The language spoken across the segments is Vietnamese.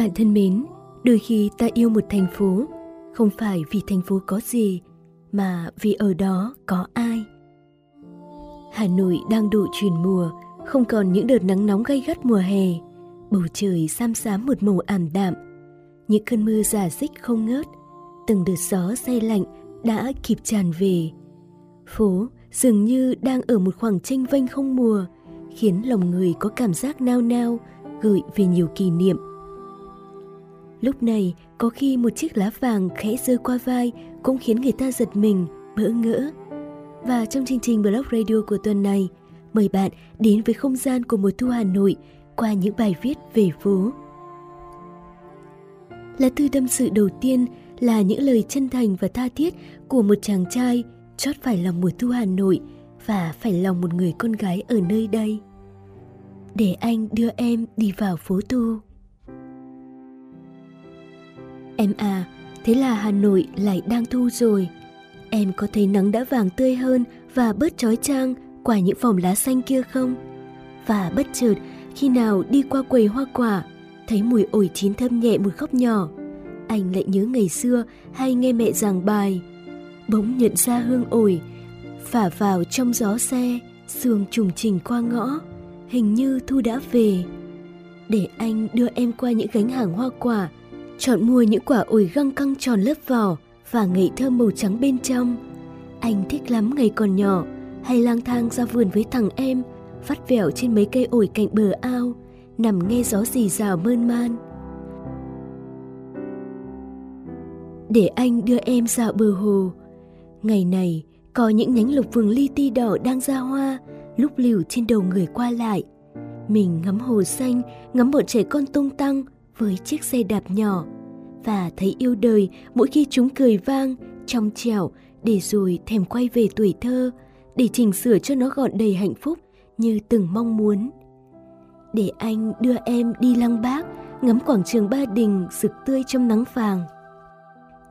Bạn thân mến, đôi khi ta yêu một thành phố không phải vì thành phố có gì mà vì ở đó có ai. Hà Nội đang độ chuyển mùa, không còn những đợt nắng nóng gay gắt mùa hè. Bầu trời xám xám một màu ảm đạm. Những cơn mưa giả dích không ngớt, từng đợt gió say lạnh đã kịp tràn về. Phố dường như đang ở một khoảng tranh vênh không mùa, khiến lòng người có cảm giác nao nao, gợi về nhiều kỷ niệm. Lúc này, có khi một chiếc lá vàng khẽ rơi qua vai cũng khiến người ta giật mình, bỡ ngỡ. Và trong chương trình Blog Radio của tuần này, mời bạn đến với không gian của mùa thu Hà Nội qua những bài viết về phố. Lá thư tâm sự đầu tiên là những lời chân thành và tha thiết của một chàng trai chót phải lòng mùa thu Hà Nội và phải lòng một người con gái ở nơi đây. Để anh đưa em đi vào phố thu. Em à, thế là Hà Nội lại đang thu rồi. Em có thấy nắng đã vàng tươi hơn và bớt trói trang qua những vòng lá xanh kia không? Và bất chợt, khi nào đi qua quầy hoa quả, thấy mùi ổi chín thơm nhẹ một góc nhỏ, anh lại nhớ ngày xưa hay nghe mẹ giảng bài. Bỗng nhận ra hương ổi, phả vào trong gió xe, sương trùng trình qua ngõ, hình như thu đã về. Để anh đưa em qua những gánh hàng hoa quả, chọn mua những quả ổi găng căng tròn lớp vỏ và ngậy thơm màu trắng bên trong. Anh thích lắm ngày còn nhỏ, hay lang thang ra vườn với thằng em, vắt vẻo trên mấy cây ổi cạnh bờ ao, nằm nghe gió rì rào mơn man. Để anh đưa em dạo bờ hồ. Ngày này, có những nhánh lục vườn li ti đỏ đang ra hoa, lúc liều trên đầu người qua lại. Mình ngắm hồ xanh, ngắm bọn trẻ con tung tăng với chiếc xe đạp nhỏ và thấy yêu đời mỗi khi chúng cười vang, trong trẻo để rồi thèm quay về tuổi thơ để chỉnh sửa cho nó gọn đầy hạnh phúc như từng mong muốn. Để anh đưa em đi lăng bác, ngắm quảng trường Ba Đình rực tươi trong nắng vàng.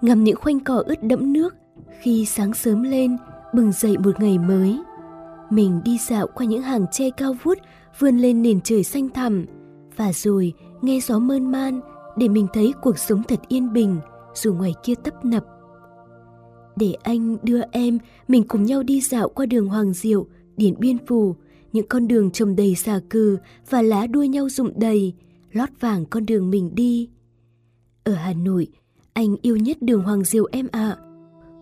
Ngắm những khoanh cỏ ướt đẫm nước khi sáng sớm lên bừng dậy một ngày mới. Mình đi dạo qua những hàng tre cao vút vươn lên nền trời xanh thẳm và rồi nghe gió mơn man để mình thấy cuộc sống thật yên bình dù ngoài kia tấp nập. Để anh đưa em, mình cùng nhau đi dạo qua đường Hoàng Diệu, Điện Biên Phủ, những con đường trồng đầy xà cừ và lá đua nhau rụng đầy, lót vàng con đường mình đi. Ở Hà Nội, anh yêu nhất đường Hoàng Diệu em ạ. À.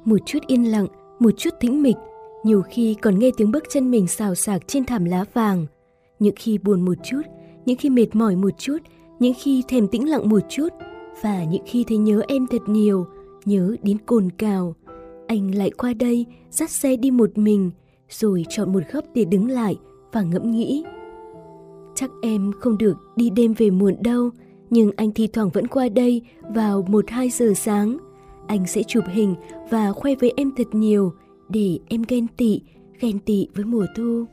Một chút yên lặng, một chút tĩnh mịch, nhiều khi còn nghe tiếng bước chân mình xào xạc trên thảm lá vàng. Những khi buồn một chút, những khi mệt mỏi một chút, những khi thèm tĩnh lặng một chút và những khi thấy nhớ em thật nhiều, nhớ đến cồn cào. Anh lại qua đây, dắt xe đi một mình, rồi chọn một góc để đứng lại và ngẫm nghĩ. Chắc em không được đi đêm về muộn đâu, nhưng anh thi thoảng vẫn qua đây vào 1-2 giờ sáng. Anh sẽ chụp hình và khoe với em thật nhiều để em ghen tị, ghen tị với mùa thu.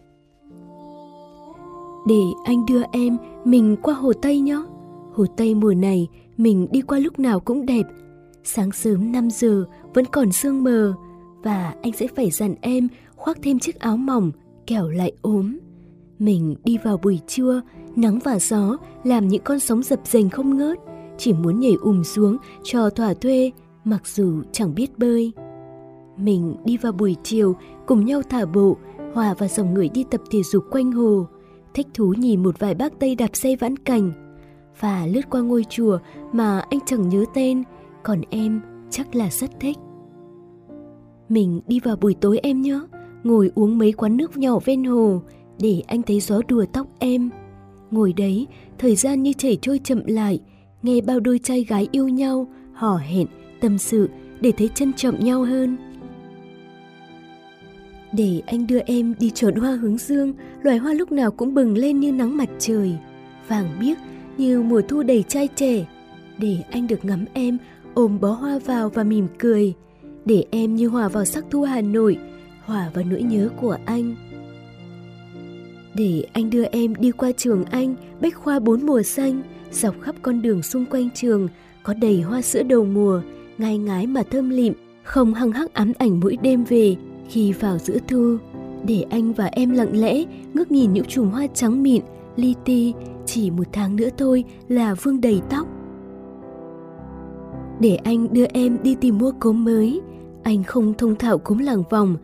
Để anh đưa em mình qua Hồ Tây nhé. Hồ Tây mùa này mình đi qua lúc nào cũng đẹp. Sáng sớm 5 giờ vẫn còn sương mờ và anh sẽ phải dặn em khoác thêm chiếc áo mỏng kẻo lại ốm. Mình đi vào buổi trưa, nắng và gió làm những con sóng dập dềnh không ngớt, chỉ muốn nhảy ùm xuống cho thỏa thuê mặc dù chẳng biết bơi. Mình đi vào buổi chiều cùng nhau thả bộ, hòa vào dòng người đi tập thể dục quanh hồ, thích thú nhìn một vài bác Tây đạp xe vãn cảnh và lướt qua ngôi chùa mà anh chẳng nhớ tên, còn em chắc là rất thích. Mình đi vào buổi tối em nhé, ngồi uống mấy quán nước nhỏ ven hồ để anh thấy gió đùa tóc em. Ngồi đấy, thời gian như chảy trôi chậm lại, nghe bao đôi trai gái yêu nhau, hò hẹn, tâm sự để thấy trân trọng nhau hơn. Để anh đưa em đi chọn hoa hướng dương, loài hoa lúc nào cũng bừng lên như nắng mặt trời, vàng biếc như mùa thu đầy trai trẻ. Để anh được ngắm em, ôm bó hoa vào và mỉm cười. Để em như hòa vào sắc thu Hà Nội, hòa vào nỗi nhớ của anh. Để anh đưa em đi qua trường anh, bách khoa bốn mùa xanh, dọc khắp con đường xung quanh trường, có đầy hoa sữa đầu mùa, ngai ngái mà thơm lịm, không hăng hắc ám ảnh mỗi đêm về khi vào giữa thu. Để anh và em lặng lẽ ngước nhìn những chùm hoa trắng mịn, li ti, chỉ một tháng nữa thôi là vương đầy tóc. Để anh đưa em đi tìm mua cốm mới. Anh không thông thạo cốm làng vòng,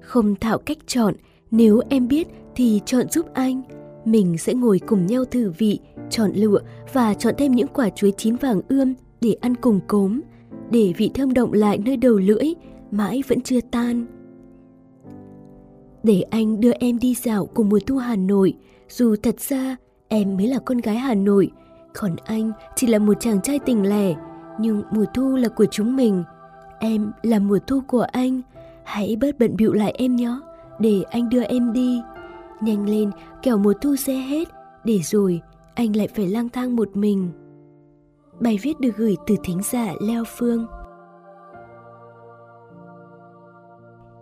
không thạo cách chọn. Nếu em biết thì chọn giúp anh. Mình sẽ ngồi cùng nhau thử vị, chọn lựa và chọn thêm những quả chuối chín vàng ươm để ăn cùng cốm, để vị thơm động lại nơi đầu lưỡi, mãi vẫn chưa tan. Để anh đưa em đi dạo cùng mùa thu Hà Nội, dù thật ra em mới là con gái Hà Nội, còn anh chỉ là một chàng trai tình lẻ, nhưng mùa thu là của chúng mình. Em là mùa thu của anh, hãy bớt bận bịu lại em nhé, để anh đưa em đi. Nhanh lên, kẻo mùa thu sẽ hết, để rồi anh lại phải lang thang một mình. Bài viết được gửi từ thính giả Leo Phương.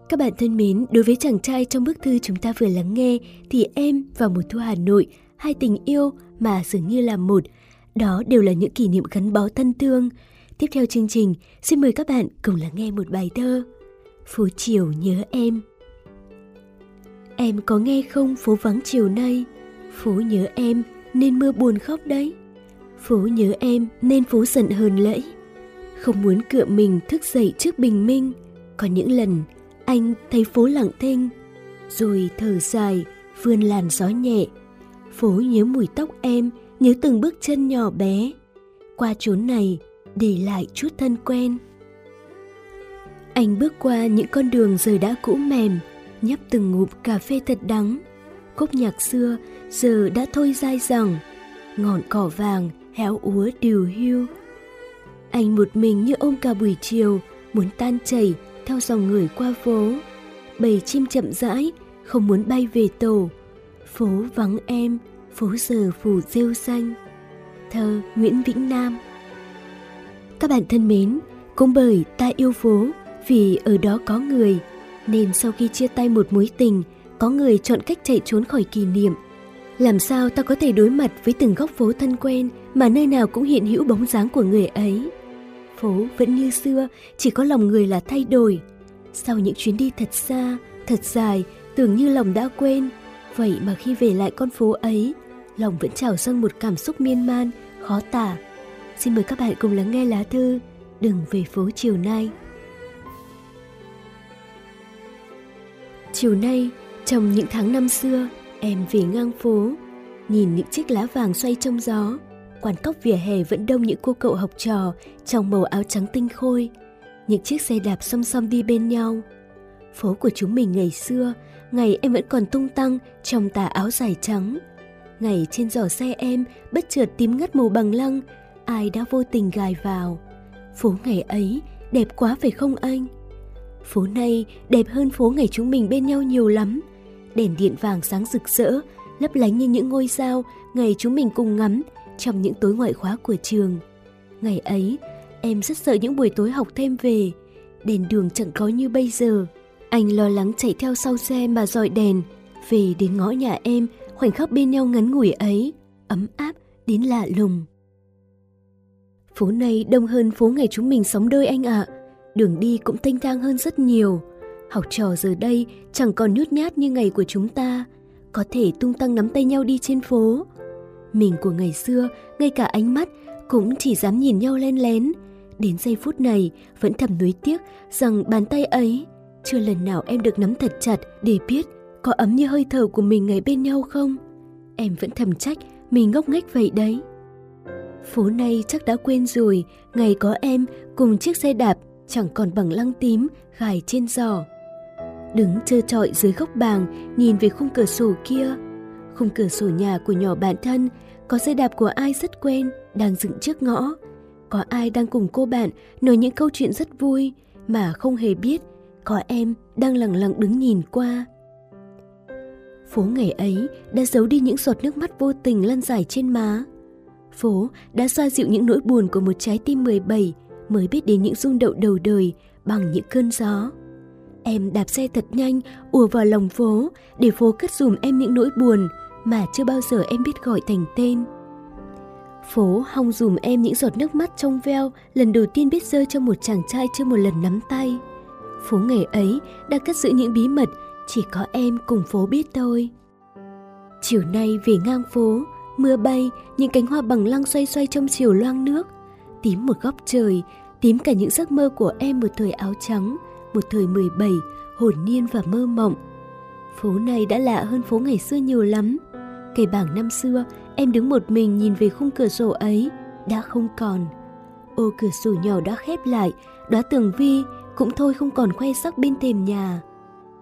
Các bạn thân mến, đối với chàng trai trong bức thư chúng ta vừa lắng nghe thì em và mùa thu Hà Nội, hai tình yêu mà dường như là một, đó đều là những kỷ niệm gắn bó thân thương. Tiếp theo chương trình, xin mời các bạn cùng lắng nghe một bài thơ. Phố chiều nhớ em. Em có nghe không phố vắng chiều nay, phố nhớ em nên mưa buồn khóc đấy. Phố nhớ em nên phố giận hờn lẫy. Không muốn cựa mình thức dậy trước bình minh, có những lần anh thấy phố lặng thinh, rồi thở dài, vươn làn gió nhẹ. Phố nhớ mùi tóc em, nhớ từng bước chân nhỏ bé. Qua chốn này, để lại chút thân quen. Anh bước qua những con đường giờ đã cũ mềm, nhấp từng ngụm cà phê thật đắng. Khúc nhạc xưa giờ đã thôi dai dẳng, ngọn cỏ vàng héo úa điều hưu. Anh một mình như ôm cả buổi chiều, muốn tan chảy theo dòng người qua phố. Bầy chim chậm rãi, không muốn bay về tổ. Phố vắng em, phố giờ phủ rêu xanh. Thơ Nguyễn Vĩnh Nam Các bạn thân mến, cũng bởi ta yêu phố vì ở đó có người, nên sau khi chia tay một mối tình, có người chọn cách chạy trốn khỏi kỷ niệm. Làm sao ta có thể đối mặt với từng góc phố thân quen mà nơi nào cũng hiện hữu bóng dáng của người ấy? phố vẫn như xưa, chỉ có lòng người là thay đổi. Sau những chuyến đi thật xa, thật dài, tưởng như lòng đã quên. Vậy mà khi về lại con phố ấy, lòng vẫn trào dâng một cảm xúc miên man, khó tả. Xin mời các bạn cùng lắng nghe lá thư Đừng về phố chiều nay. Chiều nay, trong những tháng năm xưa, em về ngang phố, nhìn những chiếc lá vàng xoay trong gió, quán cốc vỉa hè vẫn đông những cô cậu học trò trong màu áo trắng tinh khôi. Những chiếc xe đạp song song đi bên nhau. Phố của chúng mình ngày xưa, ngày em vẫn còn tung tăng trong tà áo dài trắng. Ngày trên giỏ xe em bất chợt tím ngắt màu bằng lăng, ai đã vô tình gài vào. Phố ngày ấy đẹp quá phải không anh? Phố nay đẹp hơn phố ngày chúng mình bên nhau nhiều lắm. Đèn điện vàng sáng rực rỡ, lấp lánh như những ngôi sao ngày chúng mình cùng ngắm trong những tối ngoại khóa của trường. Ngày ấy, em rất sợ những buổi tối học thêm về, đèn đường chẳng có như bây giờ. Anh lo lắng chạy theo sau xe mà dọi đèn, về đến ngõ nhà em, khoảnh khắc bên nhau ngắn ngủi ấy, ấm áp đến lạ lùng. Phố này đông hơn phố ngày chúng mình sống đôi anh ạ, đường đi cũng thanh thang hơn rất nhiều. Học trò giờ đây chẳng còn nhút nhát như ngày của chúng ta, có thể tung tăng nắm tay nhau đi trên phố. Mình của ngày xưa, ngay cả ánh mắt cũng chỉ dám nhìn nhau len lén. Đến giây phút này vẫn thầm nuối tiếc rằng bàn tay ấy chưa lần nào em được nắm thật chặt để biết có ấm như hơi thở của mình ngày bên nhau không. Em vẫn thầm trách mình ngốc nghếch vậy đấy. Phố này chắc đã quên rồi, ngày có em cùng chiếc xe đạp chẳng còn bằng lăng tím gài trên giò. Đứng trơ trọi dưới góc bàn, nhìn về khung cửa sổ kia, khung cửa sổ nhà của nhỏ bạn thân, có xe đạp của ai rất quen, đang dựng trước ngõ. Có ai đang cùng cô bạn nói những câu chuyện rất vui mà không hề biết có em đang lặng lặng đứng nhìn qua. Phố ngày ấy đã giấu đi những giọt nước mắt vô tình lăn dài trên má. Phố đã xoa dịu những nỗi buồn của một trái tim 17 mới biết đến những rung động đầu đời bằng những cơn gió. Em đạp xe thật nhanh, ùa vào lòng phố để phố cất dùm em những nỗi buồn, mà chưa bao giờ em biết gọi thành tên. Phố hong dùm em những giọt nước mắt trong veo lần đầu tiên biết rơi cho một chàng trai chưa một lần nắm tay. Phố ngày ấy đã cất giữ những bí mật chỉ có em cùng phố biết thôi. Chiều nay về ngang phố, mưa bay, những cánh hoa bằng lăng xoay xoay trong chiều loang nước. Tím một góc trời, tím cả những giấc mơ của em một thời áo trắng, một thời 17, hồn nhiên và mơ mộng. Phố này đã lạ hơn phố ngày xưa nhiều lắm. Cây bảng năm xưa, em đứng một mình nhìn về khung cửa sổ ấy, đã không còn. Ô cửa sổ nhỏ đã khép lại, đóa tường vi cũng thôi không còn khoe sắc bên thềm nhà.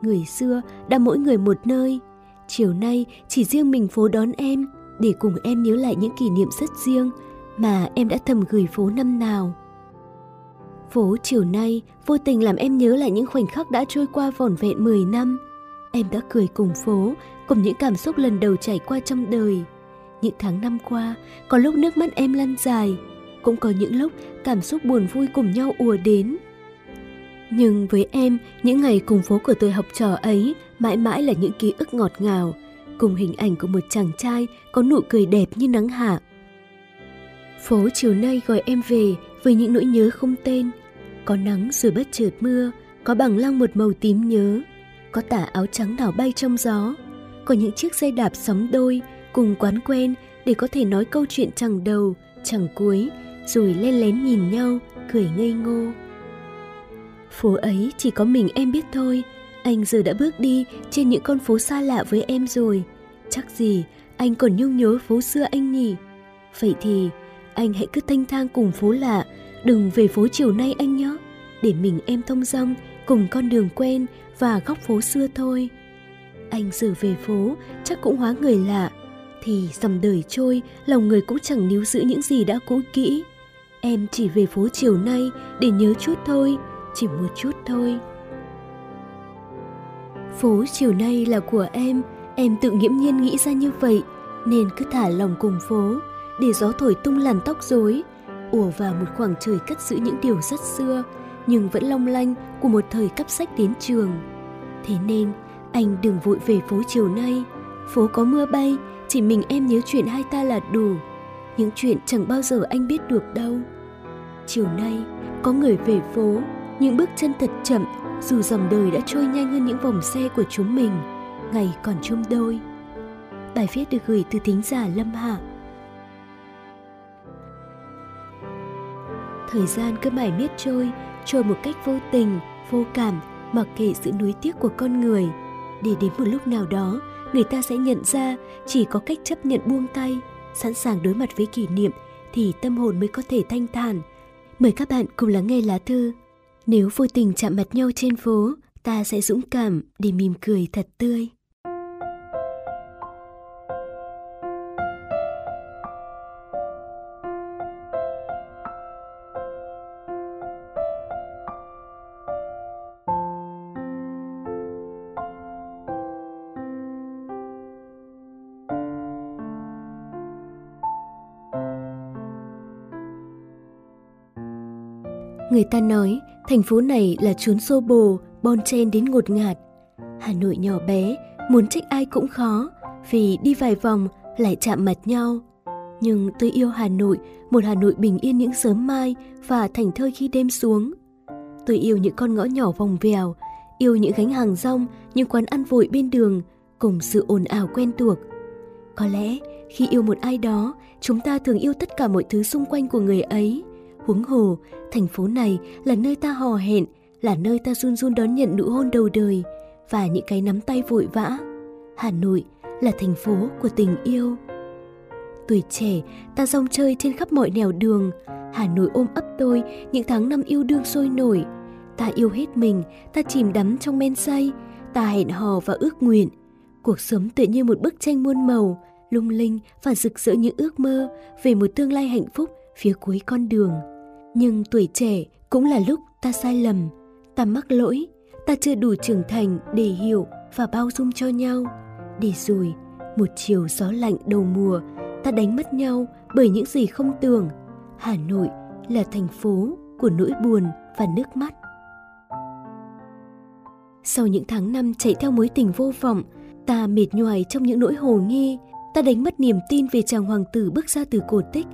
Người xưa đã mỗi người một nơi, chiều nay chỉ riêng mình phố đón em để cùng em nhớ lại những kỷ niệm rất riêng mà em đã thầm gửi phố năm nào. Phố chiều nay vô tình làm em nhớ lại những khoảnh khắc đã trôi qua vỏn vẹn 10 năm. Em đã cười cùng phố, cùng những cảm xúc lần đầu trải qua trong đời. Những tháng năm qua, có lúc nước mắt em lăn dài, cũng có những lúc cảm xúc buồn vui cùng nhau ùa đến. Nhưng với em, những ngày cùng phố của tôi học trò ấy mãi mãi là những ký ức ngọt ngào, cùng hình ảnh của một chàng trai có nụ cười đẹp như nắng hạ. Phố chiều nay gọi em về với những nỗi nhớ không tên. Có nắng rồi bất chợt mưa, có bằng lăng một màu tím nhớ, có tả áo trắng đảo bay trong gió, có những chiếc xe đạp sóng đôi cùng quán quen để có thể nói câu chuyện chẳng đầu, chẳng cuối, rồi len lén nhìn nhau, cười ngây ngô. Phố ấy chỉ có mình em biết thôi, anh giờ đã bước đi trên những con phố xa lạ với em rồi. Chắc gì anh còn nhung nhớ phố xưa anh nhỉ? Vậy thì anh hãy cứ thanh thang cùng phố lạ, đừng về phố chiều nay anh nhé, để mình em thông dong cùng con đường quen và góc phố xưa thôi. Anh giờ về phố chắc cũng hóa người lạ, thì dòng đời trôi, lòng người cũng chẳng níu giữ những gì đã cũ kỹ. Em chỉ về phố chiều nay để nhớ chút thôi, chỉ một chút thôi. Phố chiều nay là của em, em tự nghiễm nhiên nghĩ ra như vậy, nên cứ thả lòng cùng phố, để gió thổi tung làn tóc rối, ùa vào một khoảng trời cất giữ những điều rất xưa, nhưng vẫn long lanh của một thời cấp sách đến trường. Thế nên, anh đừng vội về phố chiều nay, phố có mưa bay, chỉ mình em nhớ chuyện hai ta là đủ, những chuyện chẳng bao giờ anh biết được đâu. Chiều nay, có người về phố, những bước chân thật chậm dù dòng đời đã trôi nhanh hơn những vòng xe của chúng mình, ngày còn chung đôi. Bài viết được gửi từ thính giả Lâm Hạ. Thời gian cứ mãi miết trôi, trôi một cách vô tình, vô cảm, mặc kệ sự nuối tiếc của con người. Để đến một lúc nào đó, người ta sẽ nhận ra chỉ có cách chấp nhận buông tay, sẵn sàng đối mặt với kỷ niệm thì tâm hồn mới có thể thanh thản. Mời các bạn cùng lắng nghe lá thư nếu vô tình chạm mặt nhau trên phố, ta sẽ dũng cảm để mỉm cười thật tươi. Người ta nói thành phố này là chốn xô bồ, bon chen đến ngột ngạt. Hà Nội nhỏ bé, muốn trách ai cũng khó, vì đi vài vòng lại chạm mặt nhau. Nhưng tôi yêu Hà Nội, một Hà Nội bình yên những sớm mai và thành thơi khi đêm xuống. Tôi yêu những con ngõ nhỏ vòng vèo, yêu những gánh hàng rong, những quán ăn vội bên đường, cùng sự ồn ào quen thuộc. Có lẽ khi yêu một ai đó, chúng ta thường yêu tất cả mọi thứ xung quanh của người ấy – Huống hồ, thành phố này là nơi ta hò hẹn, là nơi ta run run đón nhận nụ hôn đầu đời và những cái nắm tay vội vã. Hà Nội là thành phố của tình yêu. Tuổi trẻ, ta rong chơi trên khắp mọi nẻo đường. Hà Nội ôm ấp tôi những tháng năm yêu đương sôi nổi. Ta yêu hết mình, ta chìm đắm trong men say, ta hẹn hò và ước nguyện. Cuộc sống tự như một bức tranh muôn màu, lung linh và rực rỡ những ước mơ về một tương lai hạnh phúc phía cuối con đường. Nhưng tuổi trẻ cũng là lúc ta sai lầm, ta mắc lỗi, ta chưa đủ trưởng thành để hiểu và bao dung cho nhau. Để rồi, một chiều gió lạnh đầu mùa, ta đánh mất nhau bởi những gì không tưởng. Hà Nội là thành phố của nỗi buồn và nước mắt. Sau những tháng năm chạy theo mối tình vô vọng, ta mệt nhoài trong những nỗi hồ nghi, ta đánh mất niềm tin về chàng hoàng tử bước ra từ cổ tích.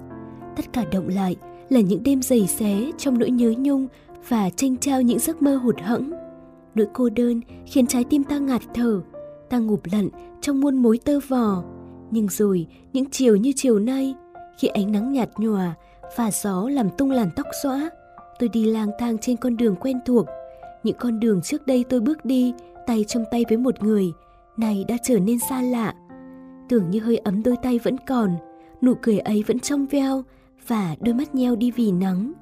Tất cả động lại là những đêm dày xé trong nỗi nhớ nhung và tranh trao những giấc mơ hụt hẫng. Nỗi cô đơn khiến trái tim ta ngạt thở, ta ngụp lặn trong muôn mối tơ vò. Nhưng rồi, những chiều như chiều nay, khi ánh nắng nhạt nhòa và gió làm tung làn tóc xõa, tôi đi lang thang trên con đường quen thuộc. Những con đường trước đây tôi bước đi, tay trong tay với một người, này đã trở nên xa lạ. Tưởng như hơi ấm đôi tay vẫn còn, nụ cười ấy vẫn trong veo và đôi mắt nheo đi vì nắng.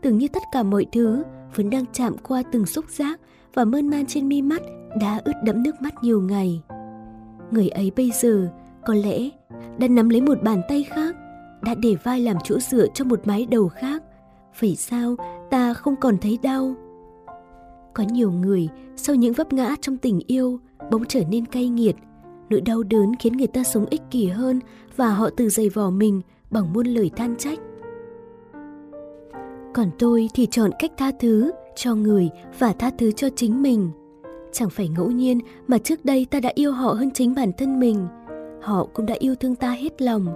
Tưởng như tất cả mọi thứ vẫn đang chạm qua từng xúc giác và mơn man trên mi mắt đã ướt đẫm nước mắt nhiều ngày. Người ấy bây giờ có lẽ đã nắm lấy một bàn tay khác, đã để vai làm chỗ dựa cho một mái đầu khác. Vậy sao ta không còn thấy đau? Có nhiều người sau những vấp ngã trong tình yêu bỗng trở nên cay nghiệt. Nỗi đau đớn khiến người ta sống ích kỷ hơn và họ tự dày vò mình bằng muôn lời than trách. Còn tôi thì chọn cách tha thứ cho người và tha thứ cho chính mình. Chẳng phải ngẫu nhiên mà trước đây ta đã yêu họ hơn chính bản thân mình. Họ cũng đã yêu thương ta hết lòng.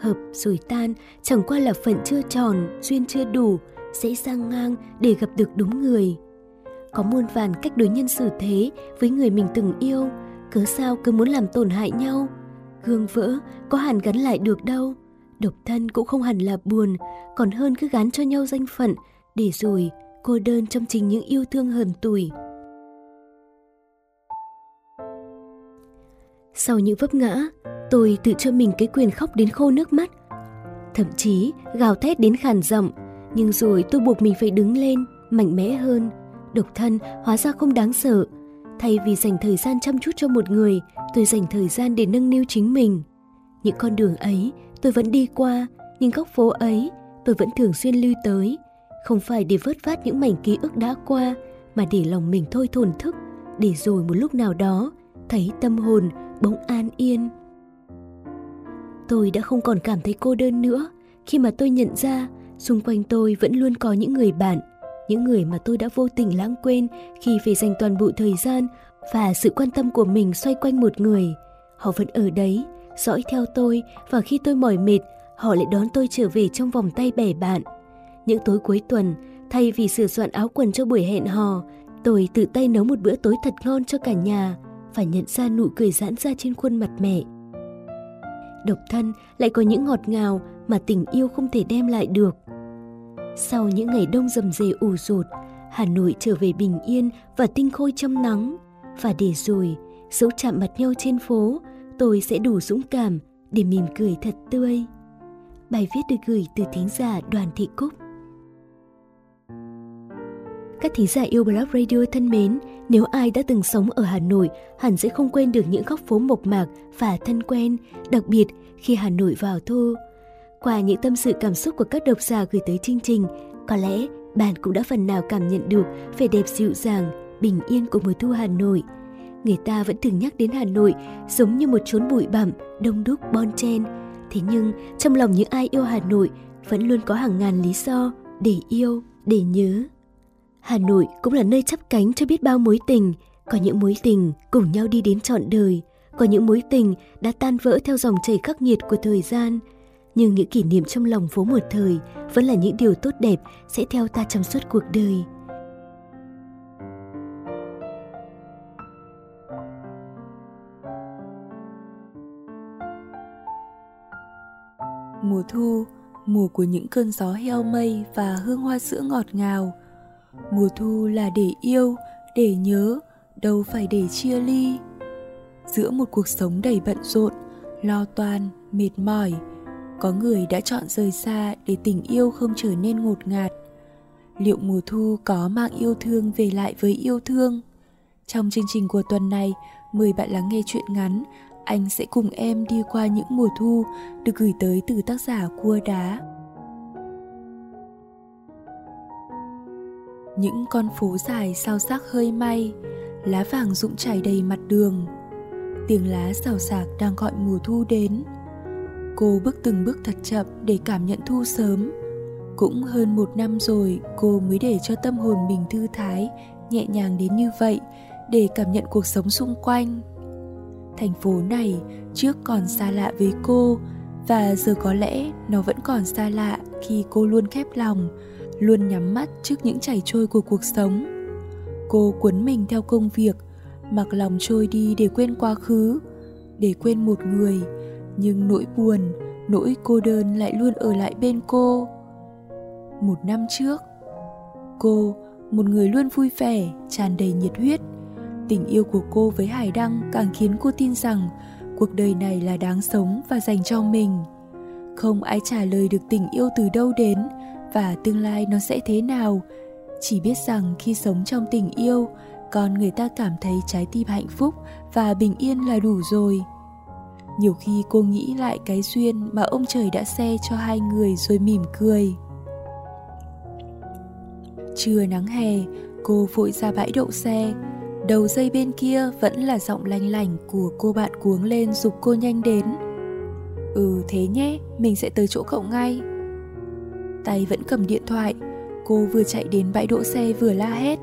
Hợp rồi tan chẳng qua là phận chưa tròn, duyên chưa đủ, sẽ sang ngang để gặp được đúng người. Có muôn vàn cách đối nhân xử thế với người mình từng yêu, cớ sao cứ muốn làm tổn hại nhau. Gương vỡ có hàn gắn lại được đâu. Độc thân cũng không hẳn là buồn, còn hơn cứ gắn cho nhau danh phận, để rồi cô đơn trong chính những yêu thương hờn tủi. Sau những vấp ngã, tôi tự cho mình cái quyền khóc đến khô nước mắt. Thậm chí gào thét đến khàn giọng, nhưng rồi tôi buộc mình phải đứng lên, mạnh mẽ hơn. Độc thân hóa ra không đáng sợ. Thay vì dành thời gian chăm chút cho một người, tôi dành thời gian để nâng niu chính mình. Những con đường ấy tôi vẫn đi qua, nhưng góc phố ấy tôi vẫn thường xuyên lưu tới. Không phải để vớt vát những mảnh ký ức đã qua, mà để lòng mình thôi thổn thức, để rồi một lúc nào đó thấy tâm hồn bỗng an yên. Tôi đã không còn cảm thấy cô đơn nữa khi mà tôi nhận ra xung quanh tôi vẫn luôn có những người bạn, những người mà tôi đã vô tình lãng quên khi phải dành toàn bộ thời gian và sự quan tâm của mình xoay quanh một người. Họ vẫn ở đấy, dõi theo tôi và khi tôi mỏi mệt, họ lại đón tôi trở về trong vòng tay bè bạn. Những tối cuối tuần, thay vì sửa soạn áo quần cho buổi hẹn hò, tôi tự tay nấu một bữa tối thật ngon cho cả nhà và nhận ra nụ cười giãn ra trên khuôn mặt mẹ. Độc thân lại có những ngọt ngào mà tình yêu không thể đem lại được. Sau những ngày đông rầm rề ủ rột, Hà Nội trở về bình yên và tinh khôi trong nắng. Và để rồi, dấu chạm mặt nhau trên phố, tôi sẽ đủ dũng cảm để mỉm cười thật tươi. Bài viết được gửi từ thính giả Đoàn Thị Cúc. Các thính giả yêu Blog Radio thân mến, nếu ai đã từng sống ở Hà Nội, hẳn sẽ không quên được những góc phố mộc mạc và thân quen, đặc biệt khi Hà Nội vào thu. Qua những tâm sự cảm xúc của các độc giả gửi tới chương trình, có lẽ bạn cũng đã phần nào cảm nhận được vẻ đẹp dịu dàng, bình yên của mùa thu Hà Nội. Người ta vẫn thường nhắc đến Hà Nội giống như một chốn bụi bặm, đông đúc bon chen. Thế nhưng trong lòng những ai yêu Hà Nội vẫn luôn có hàng ngàn lý do để yêu, để nhớ. Hà Nội cũng là nơi chắp cánh cho biết bao mối tình, có những mối tình cùng nhau đi đến trọn đời, có những mối tình đã tan vỡ theo dòng chảy khắc nghiệt của thời gian. Nhưng những kỷ niệm trong lòng phố một thời vẫn là những điều tốt đẹp sẽ theo ta trong suốt cuộc đời. Mùa thu, mùa của những cơn gió heo mây và hương hoa sữa ngọt ngào – mùa thu là để yêu để nhớ đâu phải để chia ly. Giữa một cuộc sống đầy bận rộn lo toan mệt mỏi có người đã chọn rời xa để tình yêu không trở nên ngột ngạt. Liệu mùa thu có mang yêu thương về lại với yêu thương? Trong chương trình của tuần này mời bạn lắng nghe chuyện ngắn anh sẽ cùng em đi qua những mùa thu được gửi tới từ tác giả cua đá. Những con phố dài sao sắc hơi may, lá vàng rụng chảy đầy mặt đường. Tiếng lá xào xạc đang gọi mùa thu đến. Cô bước từng bước thật chậm để cảm nhận thu sớm. Cũng hơn một năm rồi, cô mới để cho tâm hồn mình thư thái, nhẹ nhàng đến như vậy để cảm nhận cuộc sống xung quanh thành phố này trước còn xa lạ với cô và giờ có lẽ nó vẫn còn xa lạ khi cô luôn khép lòng luôn nhắm mắt trước những chảy trôi của cuộc sống cô cuốn mình theo công việc mặc lòng trôi đi để quên quá khứ để quên một người nhưng nỗi buồn nỗi cô đơn lại luôn ở lại bên cô một năm trước Cô, một người luôn vui vẻ, tràn đầy nhiệt huyết. Tình yêu của cô với Hải Đăng càng khiến cô tin rằng cuộc đời này là đáng sống và dành cho mình. Không ai trả lời được tình yêu từ đâu đến và tương lai nó sẽ thế nào. Chỉ biết rằng khi sống trong tình yêu, con người ta cảm thấy trái tim hạnh phúc và bình yên là đủ rồi. Nhiều khi cô nghĩ lại cái duyên mà ông trời đã xe cho hai người rồi mỉm cười. Trưa nắng hè, cô vội ra bãi đậu xe. Đầu dây bên kia vẫn là giọng lanh lành của cô bạn cuống lên dục cô nhanh đến. Ừ thế nhé, mình sẽ tới chỗ cậu ngay. Tay vẫn cầm điện thoại, cô vừa chạy đến bãi đỗ xe vừa la hét.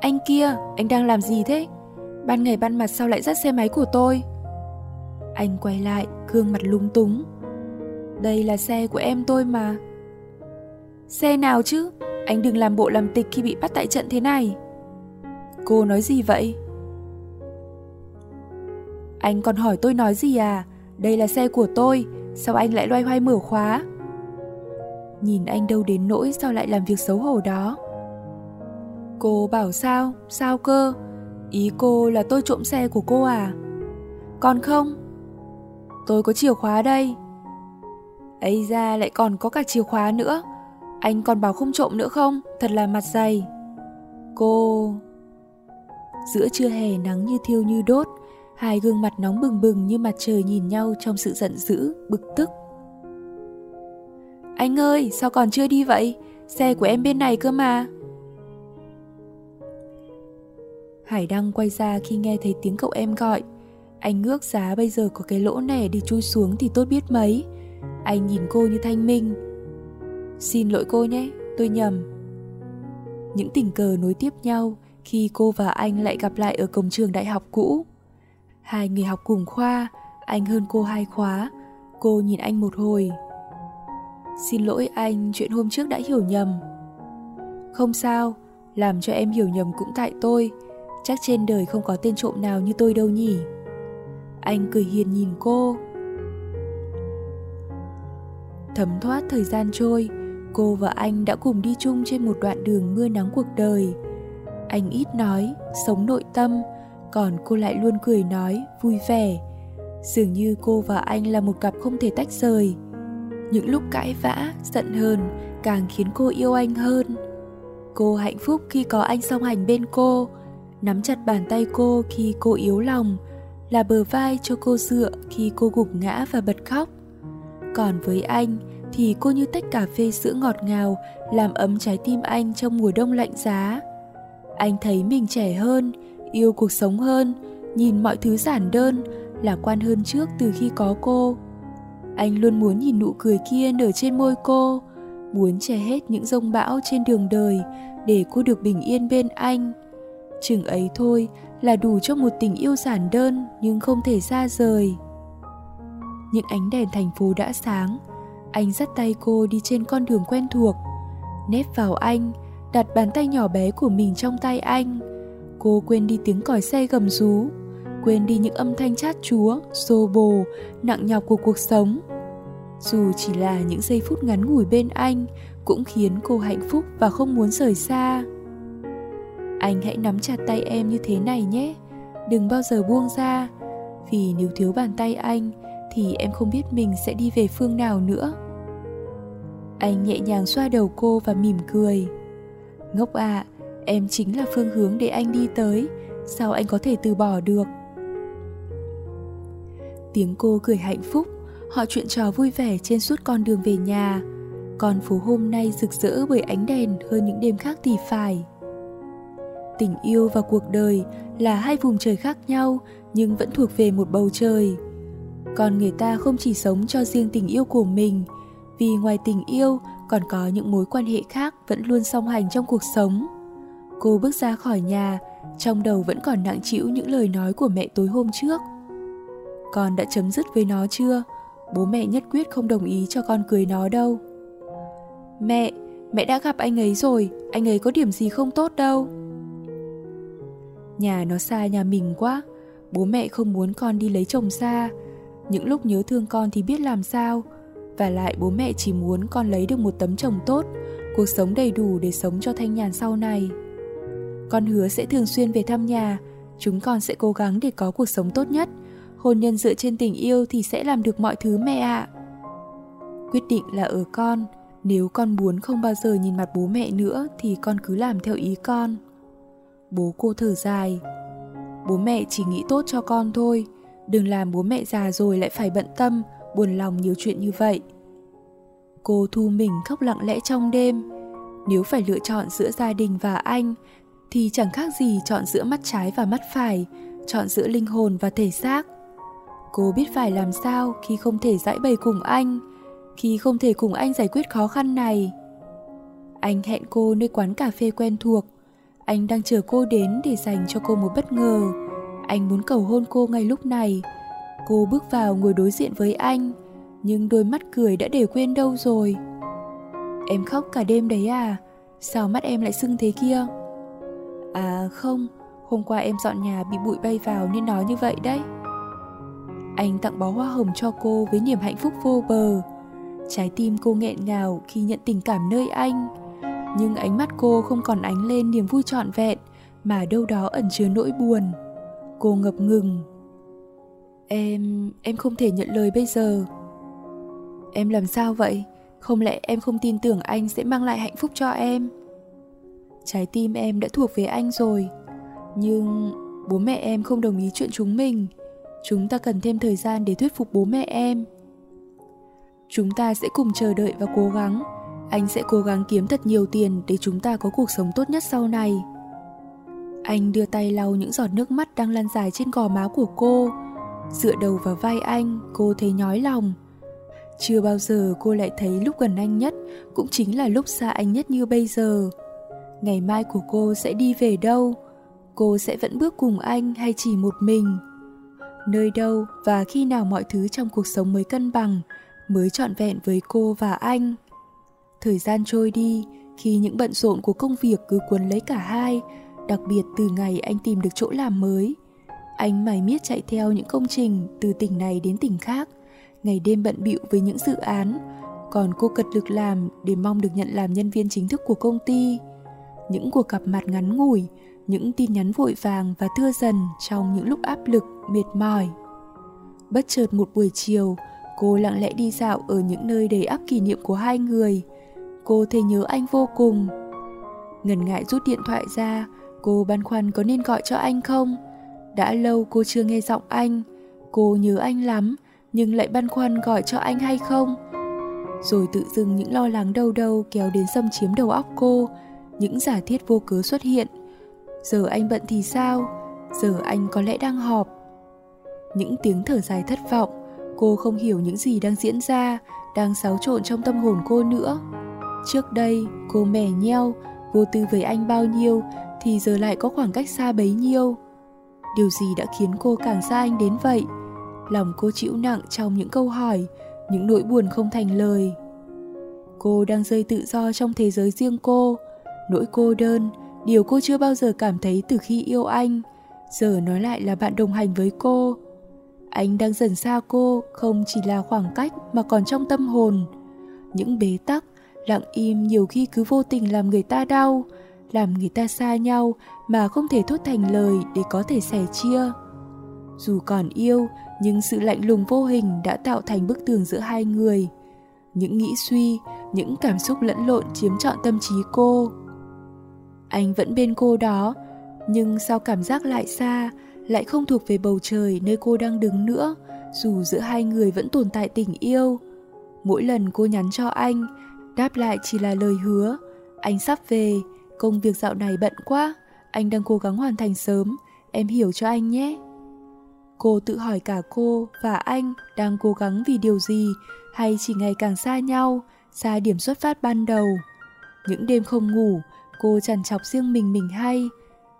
Anh kia, anh đang làm gì thế? Ban ngày ban mặt sao lại dắt xe máy của tôi? Anh quay lại, gương mặt lúng túng. Đây là xe của em tôi mà. Xe nào chứ? Anh đừng làm bộ làm tịch khi bị bắt tại trận thế này. Cô nói gì vậy? Anh còn hỏi tôi nói gì à? Đây là xe của tôi, sao anh lại loay hoay mở khóa? Nhìn anh đâu đến nỗi sao lại làm việc xấu hổ đó. Cô bảo sao? Sao cơ? Ý cô là tôi trộm xe của cô à? Còn không? Tôi có chìa khóa đây. ấy ra lại còn có cả chìa khóa nữa. Anh còn bảo không trộm nữa không? Thật là mặt dày. Cô... Giữa trưa hè nắng như thiêu như đốt, hai gương mặt nóng bừng bừng như mặt trời nhìn nhau trong sự giận dữ, bực tức. Anh ơi, sao còn chưa đi vậy? Xe của em bên này cơ mà. Hải Đăng quay ra khi nghe thấy tiếng cậu em gọi. Anh ngước giá bây giờ có cái lỗ nẻ để chui xuống thì tốt biết mấy. Anh nhìn cô như thanh minh. Xin lỗi cô nhé, tôi nhầm. Những tình cờ nối tiếp nhau khi cô và anh lại gặp lại ở cổng trường đại học cũ. Hai người học cùng khoa, anh hơn cô hai khóa. Cô nhìn anh một hồi. Xin lỗi anh, chuyện hôm trước đã hiểu nhầm. Không sao, làm cho em hiểu nhầm cũng tại tôi. Chắc trên đời không có tên trộm nào như tôi đâu nhỉ. Anh cười hiền nhìn cô. Thấm thoát thời gian trôi, cô và anh đã cùng đi chung trên một đoạn đường mưa nắng cuộc đời. Anh ít nói, sống nội tâm, còn cô lại luôn cười nói, vui vẻ. Dường như cô và anh là một cặp không thể tách rời. Những lúc cãi vã, giận hờn càng khiến cô yêu anh hơn. Cô hạnh phúc khi có anh song hành bên cô, nắm chặt bàn tay cô khi cô yếu lòng, là bờ vai cho cô dựa khi cô gục ngã và bật khóc. Còn với anh thì cô như tách cà phê sữa ngọt ngào làm ấm trái tim anh trong mùa đông lạnh giá. Anh thấy mình trẻ hơn, yêu cuộc sống hơn, nhìn mọi thứ giản đơn, lạc quan hơn trước từ khi có cô. Anh luôn muốn nhìn nụ cười kia nở trên môi cô, muốn che hết những rông bão trên đường đời để cô được bình yên bên anh. Chừng ấy thôi là đủ cho một tình yêu giản đơn nhưng không thể xa rời. Những ánh đèn thành phố đã sáng, anh dắt tay cô đi trên con đường quen thuộc. Nép vào anh, đặt bàn tay nhỏ bé của mình trong tay anh. Cô quên đi tiếng còi xe gầm rú, quên đi những âm thanh chát chúa, xô bồ, nặng nhọc của cuộc sống. Dù chỉ là những giây phút ngắn ngủi bên anh, cũng khiến cô hạnh phúc và không muốn rời xa. Anh hãy nắm chặt tay em như thế này nhé, đừng bao giờ buông ra, vì nếu thiếu bàn tay anh thì em không biết mình sẽ đi về phương nào nữa. Anh nhẹ nhàng xoa đầu cô và mỉm cười. Ngốc ạ, à, em chính là phương hướng để anh đi tới, sao anh có thể từ bỏ được? Tiếng cô cười hạnh phúc, họ chuyện trò vui vẻ trên suốt con đường về nhà. Con phố hôm nay rực rỡ bởi ánh đèn hơn những đêm khác thì phải. Tình yêu và cuộc đời là hai vùng trời khác nhau nhưng vẫn thuộc về một bầu trời. Còn người ta không chỉ sống cho riêng tình yêu của mình, vì ngoài tình yêu còn có những mối quan hệ khác vẫn luôn song hành trong cuộc sống. Cô bước ra khỏi nhà, trong đầu vẫn còn nặng trĩu những lời nói của mẹ tối hôm trước. Con đã chấm dứt với nó chưa? Bố mẹ nhất quyết không đồng ý cho con cưới nó đâu. Mẹ, mẹ đã gặp anh ấy rồi, anh ấy có điểm gì không tốt đâu. Nhà nó xa nhà mình quá, bố mẹ không muốn con đi lấy chồng xa. Những lúc nhớ thương con thì biết làm sao, và lại bố mẹ chỉ muốn con lấy được một tấm chồng tốt, cuộc sống đầy đủ để sống cho thanh nhàn sau này. Con hứa sẽ thường xuyên về thăm nhà, chúng con sẽ cố gắng để có cuộc sống tốt nhất. Hôn nhân dựa trên tình yêu thì sẽ làm được mọi thứ mẹ ạ. Quyết định là ở con, nếu con muốn không bao giờ nhìn mặt bố mẹ nữa thì con cứ làm theo ý con. Bố cô thở dài. Bố mẹ chỉ nghĩ tốt cho con thôi, đừng làm bố mẹ già rồi lại phải bận tâm, buồn lòng nhiều chuyện như vậy. Cô thu mình khóc lặng lẽ trong đêm. Nếu phải lựa chọn giữa gia đình và anh, thì chẳng khác gì chọn giữa mắt trái và mắt phải, chọn giữa linh hồn và thể xác. Cô biết phải làm sao khi không thể giải bày cùng anh, khi không thể cùng anh giải quyết khó khăn này. Anh hẹn cô nơi quán cà phê quen thuộc. Anh đang chờ cô đến để dành cho cô một bất ngờ. Anh muốn cầu hôn cô ngay lúc này. Cô bước vào ngồi đối diện với anh, nhưng đôi mắt cười đã để quên đâu rồi. Em khóc cả đêm đấy à? Sao mắt em lại sưng thế kia? À không, hôm qua em dọn nhà bị bụi bay vào nên nói như vậy đấy. Anh tặng bó hoa hồng cho cô với niềm hạnh phúc vô bờ. Trái tim cô nghẹn ngào khi nhận tình cảm nơi anh. Nhưng ánh mắt cô không còn ánh lên niềm vui trọn vẹn mà đâu đó ẩn chứa nỗi buồn. Cô ngập ngừng. Em, em không thể nhận lời bây giờ. Em làm sao vậy? Không lẽ em không tin tưởng anh sẽ mang lại hạnh phúc cho em? Trái tim em đã thuộc về anh rồi. Nhưng bố mẹ em không đồng ý chuyện chúng mình. Chúng ta cần thêm thời gian để thuyết phục bố mẹ em. Chúng ta sẽ cùng chờ đợi và cố gắng. Anh sẽ cố gắng kiếm thật nhiều tiền để chúng ta có cuộc sống tốt nhất sau này. Anh đưa tay lau những giọt nước mắt đang lan dài trên gò má của cô. Dựa đầu vào vai anh, cô thấy nhói lòng. Chưa bao giờ cô lại thấy lúc gần anh nhất cũng chính là lúc xa anh nhất như bây giờ. Ngày mai của cô sẽ đi về đâu? Cô sẽ vẫn bước cùng anh hay chỉ một mình? Nơi đâu và khi nào mọi thứ trong cuộc sống mới cân bằng, mới trọn vẹn với cô và anh? Thời gian trôi đi, khi những bận rộn của công việc cứ cuốn lấy cả hai, đặc biệt từ ngày anh tìm được chỗ làm mới. Anh mải miết chạy theo những công trình từ tỉnh này đến tỉnh khác, ngày đêm bận bịu với những dự án, còn cô cật lực làm để mong được nhận làm nhân viên chính thức của công ty. Những cuộc gặp mặt ngắn ngủi, những tin nhắn vội vàng và thưa dần trong những lúc áp lực, mệt mỏi. Bất chợt một buổi chiều, cô lặng lẽ đi dạo ở những nơi đầy ắp kỷ niệm của hai người. Cô thấy nhớ anh vô cùng. Ngần ngại rút điện thoại ra, cô băn khoăn có nên gọi cho anh không? Đã lâu cô chưa nghe giọng anh. Cô nhớ anh lắm, nhưng lại băn khoăn gọi cho anh hay không? Rồi tự dưng những lo lắng đâu đâu kéo đến xâm chiếm đầu óc cô. Những giả thiết vô cớ xuất hiện. Giờ anh bận thì sao? Giờ anh có lẽ đang họp. Những tiếng thở dài thất vọng. Cô không hiểu những gì đang diễn ra đang xáo trộn trong tâm hồn cô nữa. Trước đây cô mẻ nheo vô tư với anh bao nhiêu thì giờ lại có khoảng cách xa bấy nhiêu điều gì đã khiến cô càng xa anh đến vậy? Lòng cô chịu nặng trong những câu hỏi, những nỗi buồn không thành lời. Cô đang rơi tự do trong thế giới riêng cô. Nỗi cô đơn, điều cô chưa bao giờ cảm thấy từ khi yêu anh, giờ nói lại là bạn đồng hành với cô. Anh đang dần xa cô, không chỉ là khoảng cách mà còn trong tâm hồn. Những bế tắc, lặng im nhiều khi cứ vô tình làm người ta đau làm người ta xa nhau mà không thể thốt thành lời để có thể sẻ chia. Dù còn yêu, nhưng sự lạnh lùng vô hình đã tạo thành bức tường giữa hai người. Những nghĩ suy, những cảm xúc lẫn lộn chiếm trọn tâm trí cô. Anh vẫn bên cô đó, nhưng sao cảm giác lại xa, lại không thuộc về bầu trời nơi cô đang đứng nữa, dù giữa hai người vẫn tồn tại tình yêu. Mỗi lần cô nhắn cho anh, đáp lại chỉ là lời hứa, anh sắp về công việc dạo này bận quá anh đang cố gắng hoàn thành sớm em hiểu cho anh nhé Cô tự hỏi cả cô và anh đang cố gắng vì điều gì hay chỉ ngày càng xa nhau, xa điểm xuất phát ban đầu. Những đêm không ngủ, cô trằn trọc riêng mình mình hay.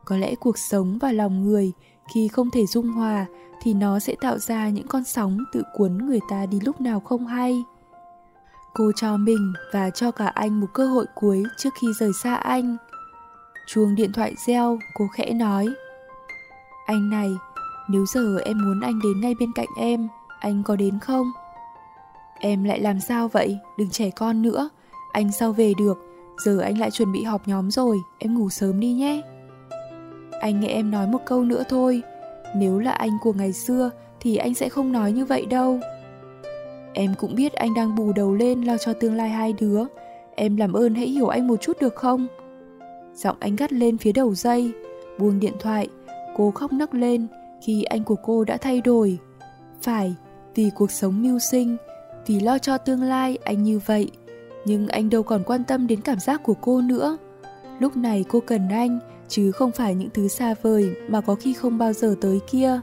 Có lẽ cuộc sống và lòng người khi không thể dung hòa thì nó sẽ tạo ra những con sóng tự cuốn người ta đi lúc nào không hay. Cô cho mình và cho cả anh một cơ hội cuối trước khi rời xa anh. Chuông điện thoại reo, cô khẽ nói. Anh này, nếu giờ em muốn anh đến ngay bên cạnh em, anh có đến không? Em lại làm sao vậy? Đừng trẻ con nữa. Anh sao về được? Giờ anh lại chuẩn bị họp nhóm rồi, em ngủ sớm đi nhé. Anh nghe em nói một câu nữa thôi, nếu là anh của ngày xưa thì anh sẽ không nói như vậy đâu. Em cũng biết anh đang bù đầu lên lo cho tương lai hai đứa. Em làm ơn hãy hiểu anh một chút được không? Giọng anh gắt lên phía đầu dây, buông điện thoại, cô khóc nấc lên khi anh của cô đã thay đổi. Phải, vì cuộc sống mưu sinh, vì lo cho tương lai anh như vậy, nhưng anh đâu còn quan tâm đến cảm giác của cô nữa. Lúc này cô cần anh, chứ không phải những thứ xa vời mà có khi không bao giờ tới kia.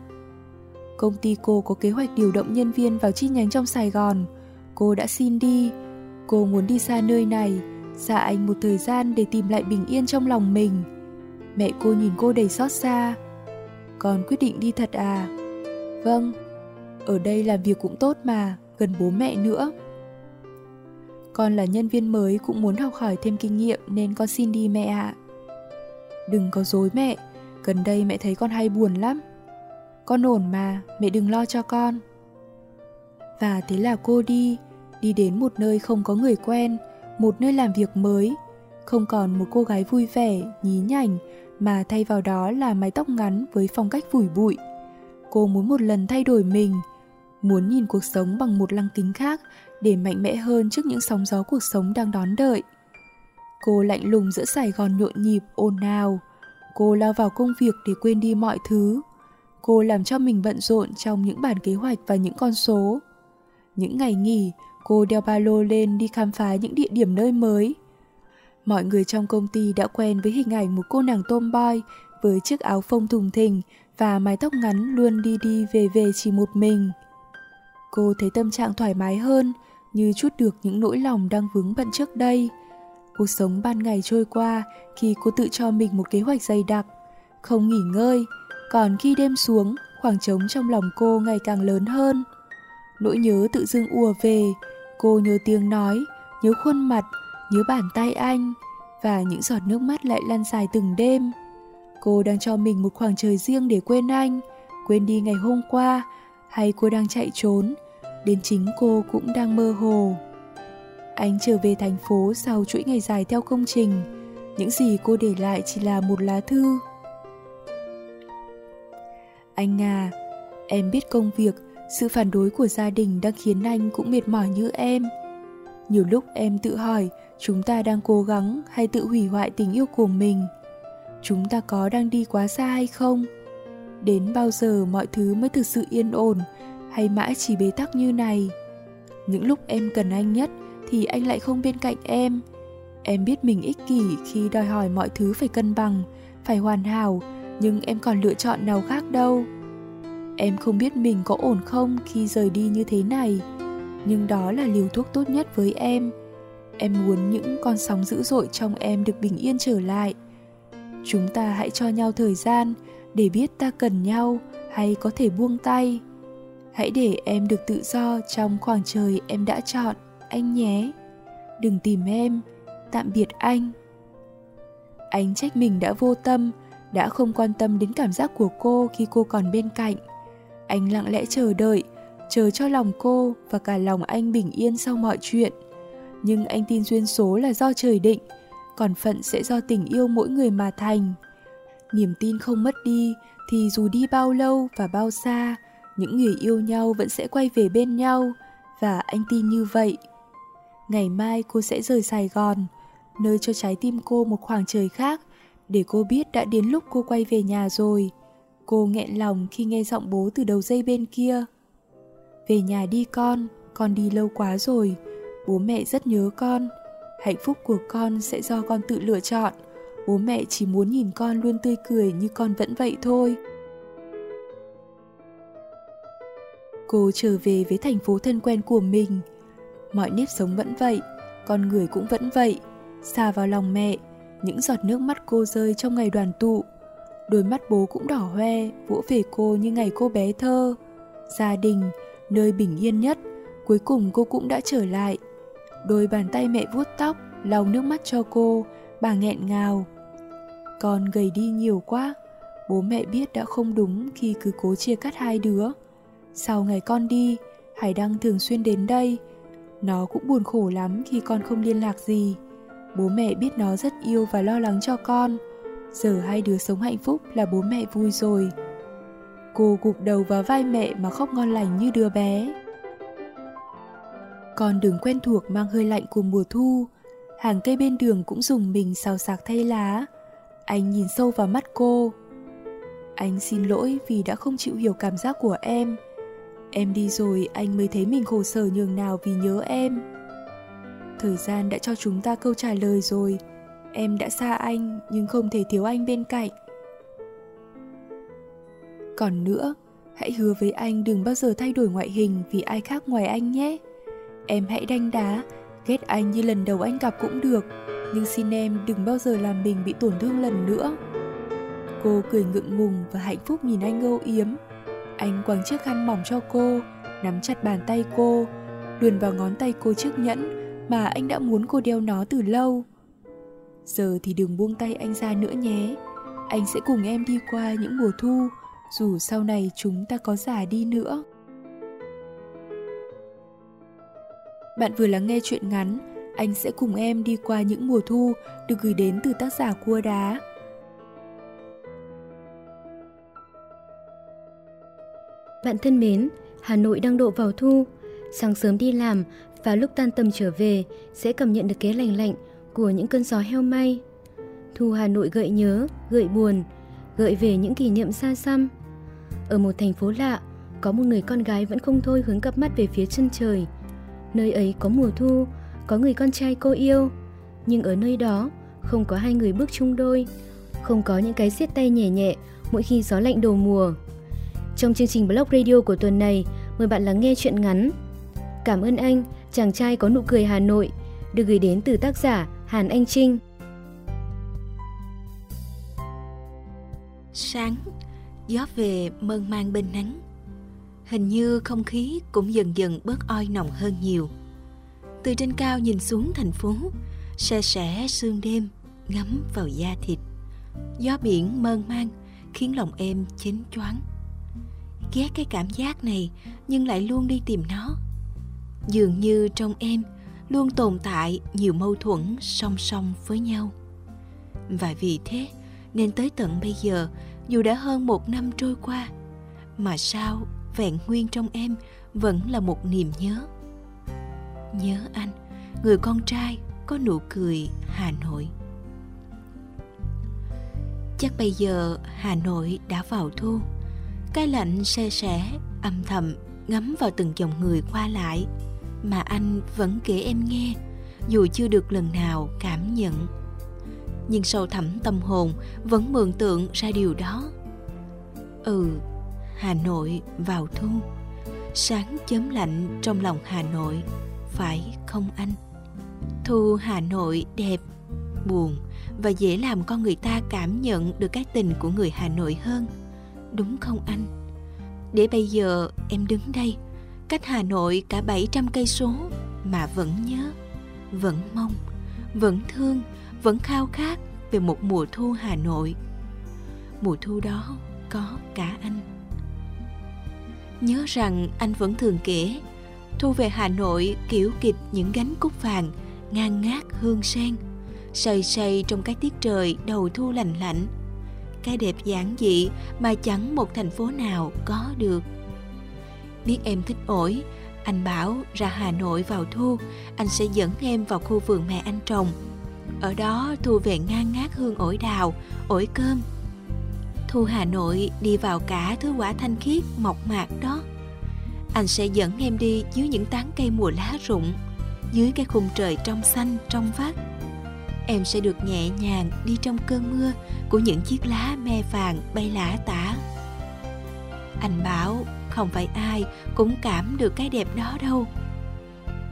Công ty cô có kế hoạch điều động nhân viên vào chi nhánh trong Sài Gòn. Cô đã xin đi. Cô muốn đi xa nơi này, xa anh một thời gian để tìm lại bình yên trong lòng mình. Mẹ cô nhìn cô đầy xót xa. Con quyết định đi thật à? Vâng, ở đây làm việc cũng tốt mà, gần bố mẹ nữa. Con là nhân viên mới cũng muốn học hỏi thêm kinh nghiệm nên con xin đi mẹ ạ. À. Đừng có dối mẹ, gần đây mẹ thấy con hay buồn lắm. Con ổn mà, mẹ đừng lo cho con. Và thế là cô đi, đi đến một nơi không có người quen, một nơi làm việc mới. Không còn một cô gái vui vẻ, nhí nhảnh, mà thay vào đó là mái tóc ngắn với phong cách vùi bụi. Cô muốn một lần thay đổi mình, muốn nhìn cuộc sống bằng một lăng kính khác để mạnh mẽ hơn trước những sóng gió cuộc sống đang đón đợi. Cô lạnh lùng giữa Sài Gòn nhộn nhịp, ồn ào. Cô lao vào công việc để quên đi mọi thứ. Cô làm cho mình bận rộn trong những bản kế hoạch và những con số. Những ngày nghỉ, cô đeo ba lô lên đi khám phá những địa điểm nơi mới. Mọi người trong công ty đã quen với hình ảnh một cô nàng tomboy với chiếc áo phông thùng thình và mái tóc ngắn luôn đi đi về về chỉ một mình. Cô thấy tâm trạng thoải mái hơn, như chút được những nỗi lòng đang vướng bận trước đây. Cuộc sống ban ngày trôi qua khi cô tự cho mình một kế hoạch dày đặc, không nghỉ ngơi, còn khi đêm xuống, khoảng trống trong lòng cô ngày càng lớn hơn. Nỗi nhớ tự dưng ùa về, cô nhớ tiếng nói, nhớ khuôn mặt, nhớ bàn tay anh, và những giọt nước mắt lại lăn dài từng đêm. Cô đang cho mình một khoảng trời riêng để quên anh, quên đi ngày hôm qua, hay cô đang chạy trốn, đến chính cô cũng đang mơ hồ. Anh trở về thành phố sau chuỗi ngày dài theo công trình, những gì cô để lại chỉ là một lá thư. Anh à, em biết công việc, sự phản đối của gia đình đang khiến anh cũng mệt mỏi như em. Nhiều lúc em tự hỏi chúng ta đang cố gắng hay tự hủy hoại tình yêu của mình. Chúng ta có đang đi quá xa hay không? Đến bao giờ mọi thứ mới thực sự yên ổn hay mãi chỉ bế tắc như này? Những lúc em cần anh nhất thì anh lại không bên cạnh em. Em biết mình ích kỷ khi đòi hỏi mọi thứ phải cân bằng, phải hoàn hảo, nhưng em còn lựa chọn nào khác đâu. Em không biết mình có ổn không khi rời đi như thế này, nhưng đó là liều thuốc tốt nhất với em. Em muốn những con sóng dữ dội trong em được bình yên trở lại. Chúng ta hãy cho nhau thời gian để biết ta cần nhau hay có thể buông tay. Hãy để em được tự do trong khoảng trời em đã chọn, anh nhé. Đừng tìm em, tạm biệt anh. Anh trách mình đã vô tâm, đã không quan tâm đến cảm giác của cô khi cô còn bên cạnh. Anh lặng lẽ chờ đợi, chờ cho lòng cô và cả lòng anh bình yên sau mọi chuyện. Nhưng anh tin duyên số là do trời định, còn phận sẽ do tình yêu mỗi người mà thành. Niềm tin không mất đi thì dù đi bao lâu và bao xa, những người yêu nhau vẫn sẽ quay về bên nhau và anh tin như vậy. Ngày mai cô sẽ rời Sài Gòn, nơi cho trái tim cô một khoảng trời khác để cô biết đã đến lúc cô quay về nhà rồi. Cô nghẹn lòng khi nghe giọng bố từ đầu dây bên kia. Về nhà đi con, con đi lâu quá rồi, bố mẹ rất nhớ con. Hạnh phúc của con sẽ do con tự lựa chọn. Bố mẹ chỉ muốn nhìn con luôn tươi cười như con vẫn vậy thôi. Cô trở về với thành phố thân quen của mình. Mọi nếp sống vẫn vậy, con người cũng vẫn vậy. Xa vào lòng mẹ, những giọt nước mắt cô rơi trong ngày đoàn tụ. Đôi mắt bố cũng đỏ hoe, vỗ về cô như ngày cô bé thơ. Gia đình, nơi bình yên nhất, cuối cùng cô cũng đã trở lại. Đôi bàn tay mẹ vuốt tóc, lau nước mắt cho cô, bà nghẹn ngào. Con gầy đi nhiều quá, bố mẹ biết đã không đúng khi cứ cố chia cắt hai đứa. Sau ngày con đi, Hải Đăng thường xuyên đến đây. Nó cũng buồn khổ lắm khi con không liên lạc gì. Bố mẹ biết nó rất yêu và lo lắng cho con. Giờ hai đứa sống hạnh phúc là bố mẹ vui rồi. Cô gục đầu vào vai mẹ mà khóc ngon lành như đứa bé. Con đường quen thuộc mang hơi lạnh của mùa thu, hàng cây bên đường cũng dùng mình xào sạc thay lá. Anh nhìn sâu vào mắt cô. Anh xin lỗi vì đã không chịu hiểu cảm giác của em. Em đi rồi anh mới thấy mình khổ sở nhường nào vì nhớ em. Thời gian đã cho chúng ta câu trả lời rồi. Em đã xa anh nhưng không thể thiếu anh bên cạnh. Còn nữa, hãy hứa với anh đừng bao giờ thay đổi ngoại hình vì ai khác ngoài anh nhé. Em hãy đanh đá, ghét anh như lần đầu anh gặp cũng được, nhưng xin em đừng bao giờ làm mình bị tổn thương lần nữa. Cô cười ngượng ngùng và hạnh phúc nhìn anh âu yếm. Anh quàng chiếc khăn mỏng cho cô, nắm chặt bàn tay cô, luồn vào ngón tay cô chiếc nhẫn mà anh đã muốn cô đeo nó từ lâu. Giờ thì đừng buông tay anh ra nữa nhé. Anh sẽ cùng em đi qua những mùa thu, dù sau này chúng ta có già đi nữa. Bạn vừa lắng nghe chuyện ngắn Anh sẽ cùng em đi qua những mùa thu được gửi đến từ tác giả Cua Đá. Bạn thân mến, Hà Nội đang độ vào thu. Sáng sớm đi làm và lúc tan tầm trở về sẽ cảm nhận được cái lành lạnh của những cơn gió heo may. Thu Hà Nội gợi nhớ, gợi buồn, gợi về những kỷ niệm xa xăm. Ở một thành phố lạ, có một người con gái vẫn không thôi hướng cặp mắt về phía chân trời – Nơi ấy có mùa thu, có người con trai cô yêu, nhưng ở nơi đó không có hai người bước chung đôi, không có những cái siết tay nhẹ nhẹ mỗi khi gió lạnh đầu mùa. Trong chương trình blog radio của tuần này, mời bạn lắng nghe chuyện ngắn. Cảm ơn anh, chàng trai có nụ cười Hà Nội, được gửi đến từ tác giả Hàn Anh Trinh. Sáng, gió về mơn mang bên nắng. Hình như không khí cũng dần dần bớt oi nồng hơn nhiều. Từ trên cao nhìn xuống thành phố xe sẻ sương đêm ngắm vào da thịt. Gió biển mơn mang khiến lòng em chến choáng. Ghét cái cảm giác này nhưng lại luôn đi tìm nó. Dường như trong em luôn tồn tại nhiều mâu thuẫn song song với nhau. Và vì thế, nên tới tận bây giờ, dù đã hơn một năm trôi qua, mà sao vẹn nguyên trong em vẫn là một niềm nhớ. Nhớ anh, người con trai có nụ cười hà nội. Chắc bây giờ hà nội đã vào thu. Cái lạnh se sẻ, âm thầm ngắm vào từng dòng người qua lại mà anh vẫn kể em nghe dù chưa được lần nào cảm nhận nhưng sâu thẳm tâm hồn vẫn mường tượng ra điều đó ừ Hà Nội vào thu Sáng chớm lạnh trong lòng Hà Nội Phải không anh? Thu Hà Nội đẹp, buồn và dễ làm con người ta cảm nhận được cái tình của người Hà Nội hơn Đúng không anh? Để bây giờ em đứng đây Cách Hà Nội cả 700 cây số Mà vẫn nhớ, Vẫn mong, Vẫn thương, Vẫn khao khát về một mùa thu Hà Nội. Mùa thu đó có cả anh. Nhớ rằng anh vẫn thường kể, thu về hà nội kiểu kịch những gánh cúc vàng ngang ngát hương sen, say say trong cái tiết trời đầu thu lành lạnh. Cái đẹp giản dị mà chẳng một thành phố nào có được biết em thích ổi, anh bảo ra hà nội vào thu, anh sẽ dẫn em vào khu vườn mẹ anh trồng. Ở đó thu về ngang ngát hương ổi đào, ổi cơm. Thu Hà Nội đi vào cả thứ quả thanh khiết, mộc mạc đó. Anh sẽ dẫn em đi dưới những tán cây mùa lá rụng, Dưới cái khung trời trong xanh, trong vắt. Em sẽ được nhẹ nhàng đi trong cơn mưa Của những chiếc lá me vàng bay lả tả. Anh bảo không phải ai cũng cảm được cái đẹp đó đâu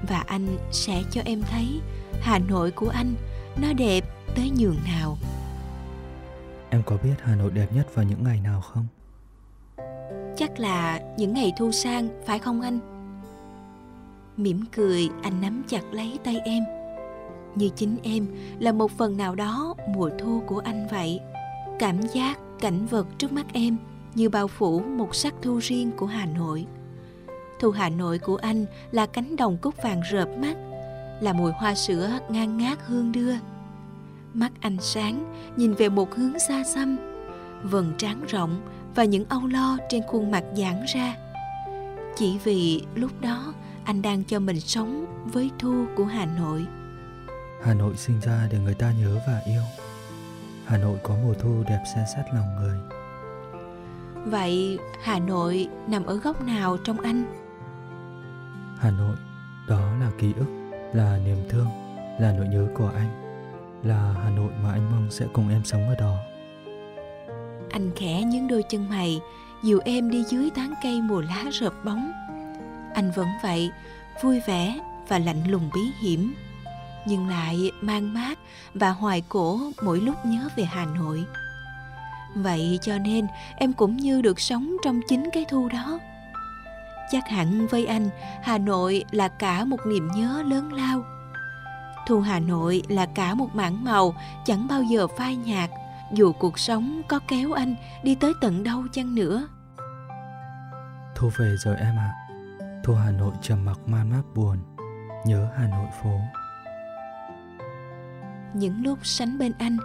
Và anh sẽ cho em thấy Hà Nội của anh nó đẹp tới nhường nào Em có biết Hà Nội đẹp nhất vào những ngày nào không? Chắc là những ngày thu sang, phải không anh? Mỉm cười, anh nắm chặt lấy tay em. Như chính em là một phần nào đó mùa thu của anh vậy. Cảm giác, cảnh vật trước mắt em như bao phủ một sắc thu riêng của Hà Nội. Thu Hà Nội của anh là cánh đồng cúc vàng rợp mắt, là mùi hoa sữa ngang ngát hương đưa, Mắt anh sáng, nhìn về một hướng xa xăm, vầng trán rộng và những âu lo trên khuôn mặt giãn ra. Chỉ vì lúc đó anh đang cho mình sống với Thu của Hà Nội. Hà Nội sinh ra để người ta nhớ và yêu. Hà Nội có mùa thu đẹp xe sát lòng người. Vậy Hà Nội nằm ở góc nào trong anh? Hà Nội, đó là ký ức, là niềm thương, là nỗi nhớ của anh. Là Hà Nội mà anh mong sẽ cùng em sống ở đó. Anh khẽ nhướng đôi chân mày, dìu em đi dưới tán cây mùa lá rợp bóng. Anh vẫn vậy, vui vẻ và lạnh lùng bí hiểm, nhưng lại mang mát và hoài cổ mỗi lúc nhớ về Hà Nội. Vậy cho nên em cũng như được sống trong chính cái thu đó. Chắc hẳn với anh, Hà Nội là cả một niềm nhớ lớn lao. Thu Hà Nội là cả một mảng màu chẳng bao giờ phai nhạt, dù cuộc sống có kéo anh đi tới tận đâu chăng nữa. Thu về rồi em ạ. À. Thu Hà Nội trầm mặc man mác buồn, nhớ Hà Nội phố. Những lúc sánh bên anh,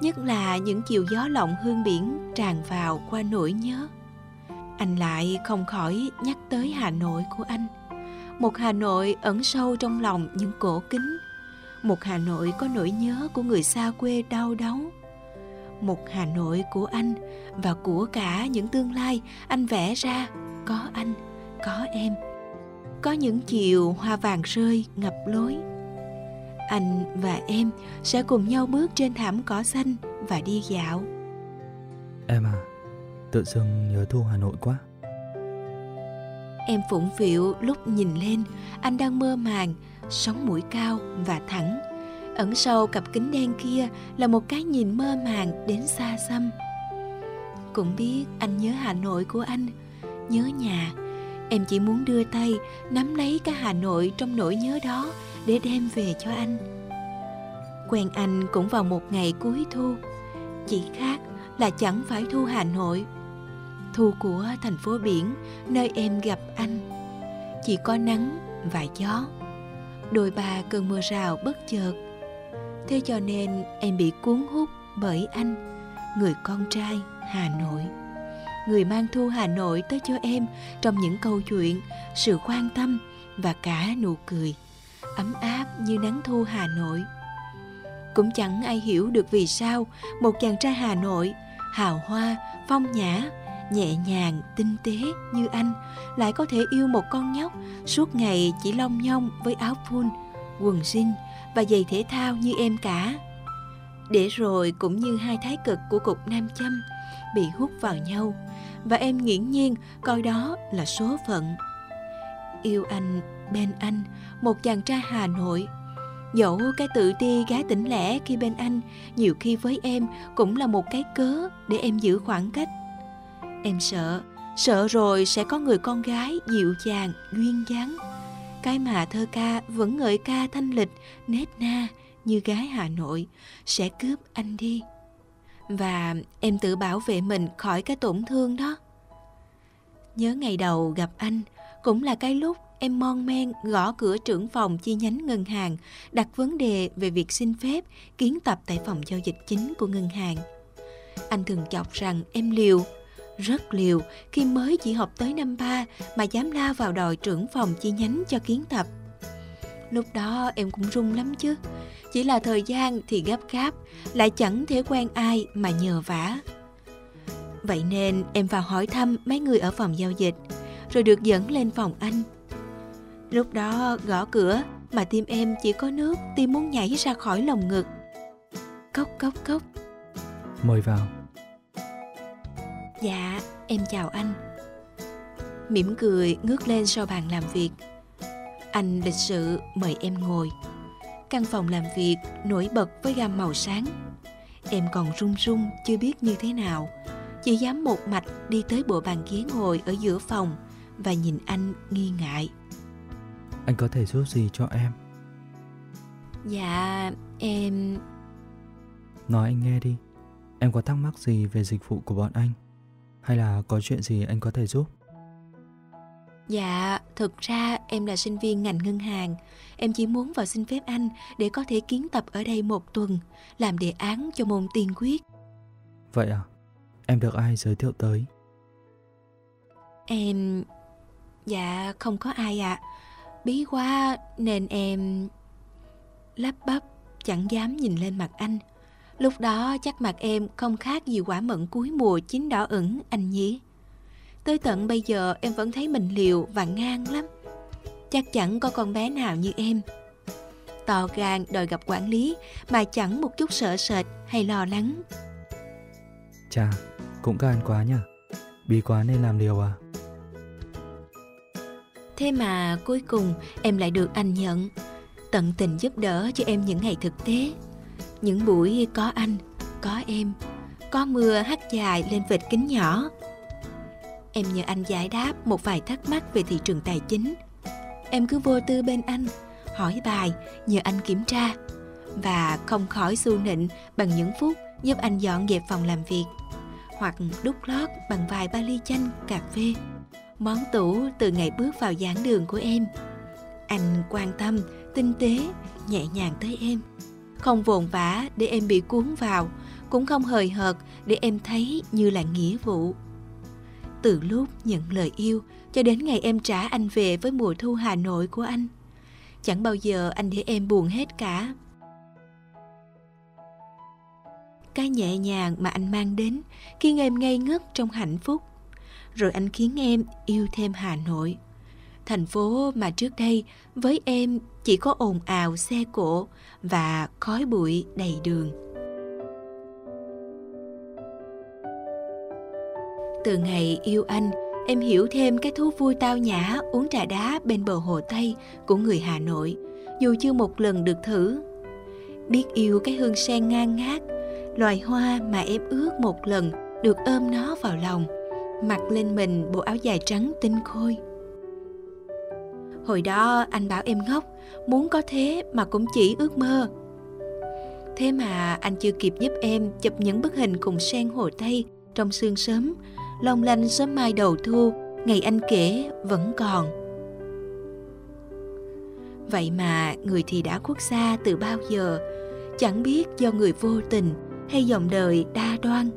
nhất là những chiều gió lộng hương biển tràn vào qua nỗi nhớ. Anh lại không khỏi nhắc tới hà nội của anh. Một hà nội ẩn sâu trong lòng những cổ kính. Một hà nội có nỗi nhớ của người xa quê đau đớn. Một hà nội của anh và của cả những tương lai anh vẽ ra. Có anh, có em. Có những chiều hoa vàng rơi ngập lối anh và em sẽ cùng nhau bước trên thảm cỏ xanh và đi dạo. Em à tự dưng nhớ thu hà nội quá. Em phụng phịu lúc nhìn lên anh đang mơ màng sống mũi cao và thẳng. Ẩn sâu cặp kính đen kia là một cái nhìn mơ màng đến xa xăm. Cũng biết anh nhớ hà nội của anh nhớ nhà. Em chỉ muốn đưa tay nắm lấy cái hà nội trong nỗi nhớ đó để đem về cho anh. Quen anh cũng vào một ngày cuối thu, chỉ khác là chẳng phải thu hà nội. Thu của thành phố biển, nơi em gặp anh. Chỉ có nắng và gió, đôi ba cơn mưa rào bất chợt. Thế cho nên em bị cuốn hút bởi anh, người con trai hà nội. Người mang thu hà nội tới cho em trong những câu chuyện, sự quan tâm và cả nụ cười ấm áp như nắng thu Hà Nội. Cũng chẳng ai hiểu được vì sao một chàng trai Hà Nội, hào hoa, phong nhã, nhẹ nhàng, tinh tế như anh lại có thể yêu một con nhóc suốt ngày chỉ long nhong với áo phun, quần jean và giày thể thao như em cả. Để rồi cũng như hai thái cực của cục nam châm bị hút vào nhau và em nghiễm nhiên coi đó là số phận. Yêu anh bên anh một chàng trai Hà Nội. Dẫu cái tự ti gái tỉnh lẻ khi bên anh nhiều khi với em cũng là một cái cớ để em giữ khoảng cách. Em sợ, sợ rồi sẽ có người con gái dịu dàng, duyên dáng. Cái mà thơ ca vẫn ngợi ca thanh lịch, nết na như gái Hà Nội sẽ cướp anh đi. Và em tự bảo vệ mình khỏi cái tổn thương đó. Nhớ ngày đầu gặp anh cũng là cái lúc em mon men gõ cửa trưởng phòng chi nhánh ngân hàng, đặt vấn đề về việc xin phép kiến tập tại phòng giao dịch chính của ngân hàng. Anh thường chọc rằng em liều, rất liều khi mới chỉ học tới năm ba mà dám la vào đòi trưởng phòng chi nhánh cho kiến tập. Lúc đó em cũng run lắm chứ, chỉ là thời gian thì gấp gáp, lại chẳng thể quen ai mà nhờ vả. Vậy nên em vào hỏi thăm mấy người ở phòng giao dịch, rồi được dẫn lên phòng anh Lúc đó gõ cửa mà tim em chỉ có nước, tim muốn nhảy ra khỏi lồng ngực. Cốc cốc cốc. Mời vào. Dạ, em chào anh. Mỉm cười ngước lên sau bàn làm việc. Anh lịch sự mời em ngồi. Căn phòng làm việc nổi bật với gam màu sáng. Em còn run run chưa biết như thế nào. Chỉ dám một mạch đi tới bộ bàn ghế ngồi ở giữa phòng và nhìn anh nghi ngại. Anh có thể giúp gì cho em? Dạ, em... Nói anh nghe đi. Em có thắc mắc gì về dịch vụ của bọn anh? Hay là có chuyện gì anh có thể giúp? Dạ, thực ra em là sinh viên ngành ngân hàng. Em chỉ muốn vào xin phép anh để có thể kiến tập ở đây một tuần, làm đề án cho môn tiên quyết. Vậy à? Em được ai giới thiệu tới? Em... Dạ, không có ai ạ. À. Bí quá nên em... Lắp bắp, chẳng dám nhìn lên mặt anh. Lúc đó chắc mặt em không khác gì quả mận cuối mùa chín đỏ ửng anh nhỉ. Tới tận bây giờ em vẫn thấy mình liều và ngang lắm. Chắc chẳng có con bé nào như em. To gan đòi gặp quản lý mà chẳng một chút sợ sệt hay lo lắng. Chà, cũng gan quá nhỉ. Bí quá nên làm liều à? Thế mà cuối cùng em lại được anh nhận. Tận tình giúp đỡ cho em những ngày thực tế. Những buổi có anh, có em Có mưa hắt dài lên vệt kính nhỏ. Em nhờ anh giải đáp một vài thắc mắc về thị trường tài chính. Em cứ vô tư bên anh Hỏi bài, nhờ anh kiểm tra. Và không khỏi xu nịnh bằng những phút giúp anh dọn dẹp phòng làm việc. Hoặc đút lót bằng vài ba ly chanh, cà phê món tủ từ ngày bước vào giảng đường của em. Anh quan tâm, tinh tế, nhẹ nhàng tới em. Không vồn vã để em bị cuốn vào, cũng không hời hợt để em thấy như là nghĩa vụ. Từ lúc nhận lời yêu, cho đến ngày em trả anh về với mùa thu hà nội của anh, chẳng bao giờ anh để em buồn hết cả. Cái nhẹ nhàng mà anh mang đến khi em ngây ngất trong hạnh phúc rồi anh khiến em yêu thêm Hà Nội. Thành phố mà trước đây với em chỉ có ồn ào xe cộ và khói bụi đầy đường. Từ ngày yêu anh, em hiểu thêm cái thú vui tao nhã uống trà đá bên bờ hồ Tây của người Hà Nội, dù chưa một lần được thử. Biết yêu cái hương sen ngang ngát, loài hoa mà em ước một lần được ôm nó vào lòng – mặc lên mình bộ áo dài trắng tinh khôi. Hồi đó anh bảo em ngốc, muốn có thế mà cũng chỉ ước mơ. Thế mà anh chưa kịp giúp em chụp những bức hình cùng sen hồ tây trong sương sớm, long lanh sớm mai đầu thu, ngày anh kể vẫn còn. Vậy mà người thì đã khuất xa từ bao giờ, chẳng biết do người vô tình hay dòng đời đa đoan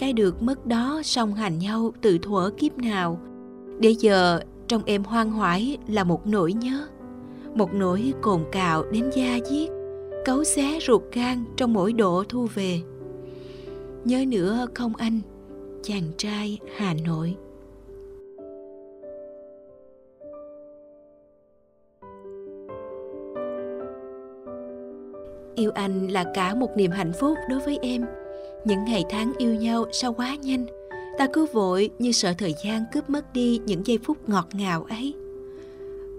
cái được mất đó song hành nhau từ thuở kiếp nào. Để giờ, trong em hoang hoải là một nỗi nhớ. Một nỗi cồn cào đến da diết cấu xé ruột gan trong mỗi độ thu về. Nhớ nữa không anh, chàng trai hà nội. Yêu anh là cả một niềm hạnh phúc đối với em những ngày tháng yêu nhau sao quá nhanh. Ta cứ vội như sợ thời gian cướp mất đi những giây phút ngọt ngào ấy.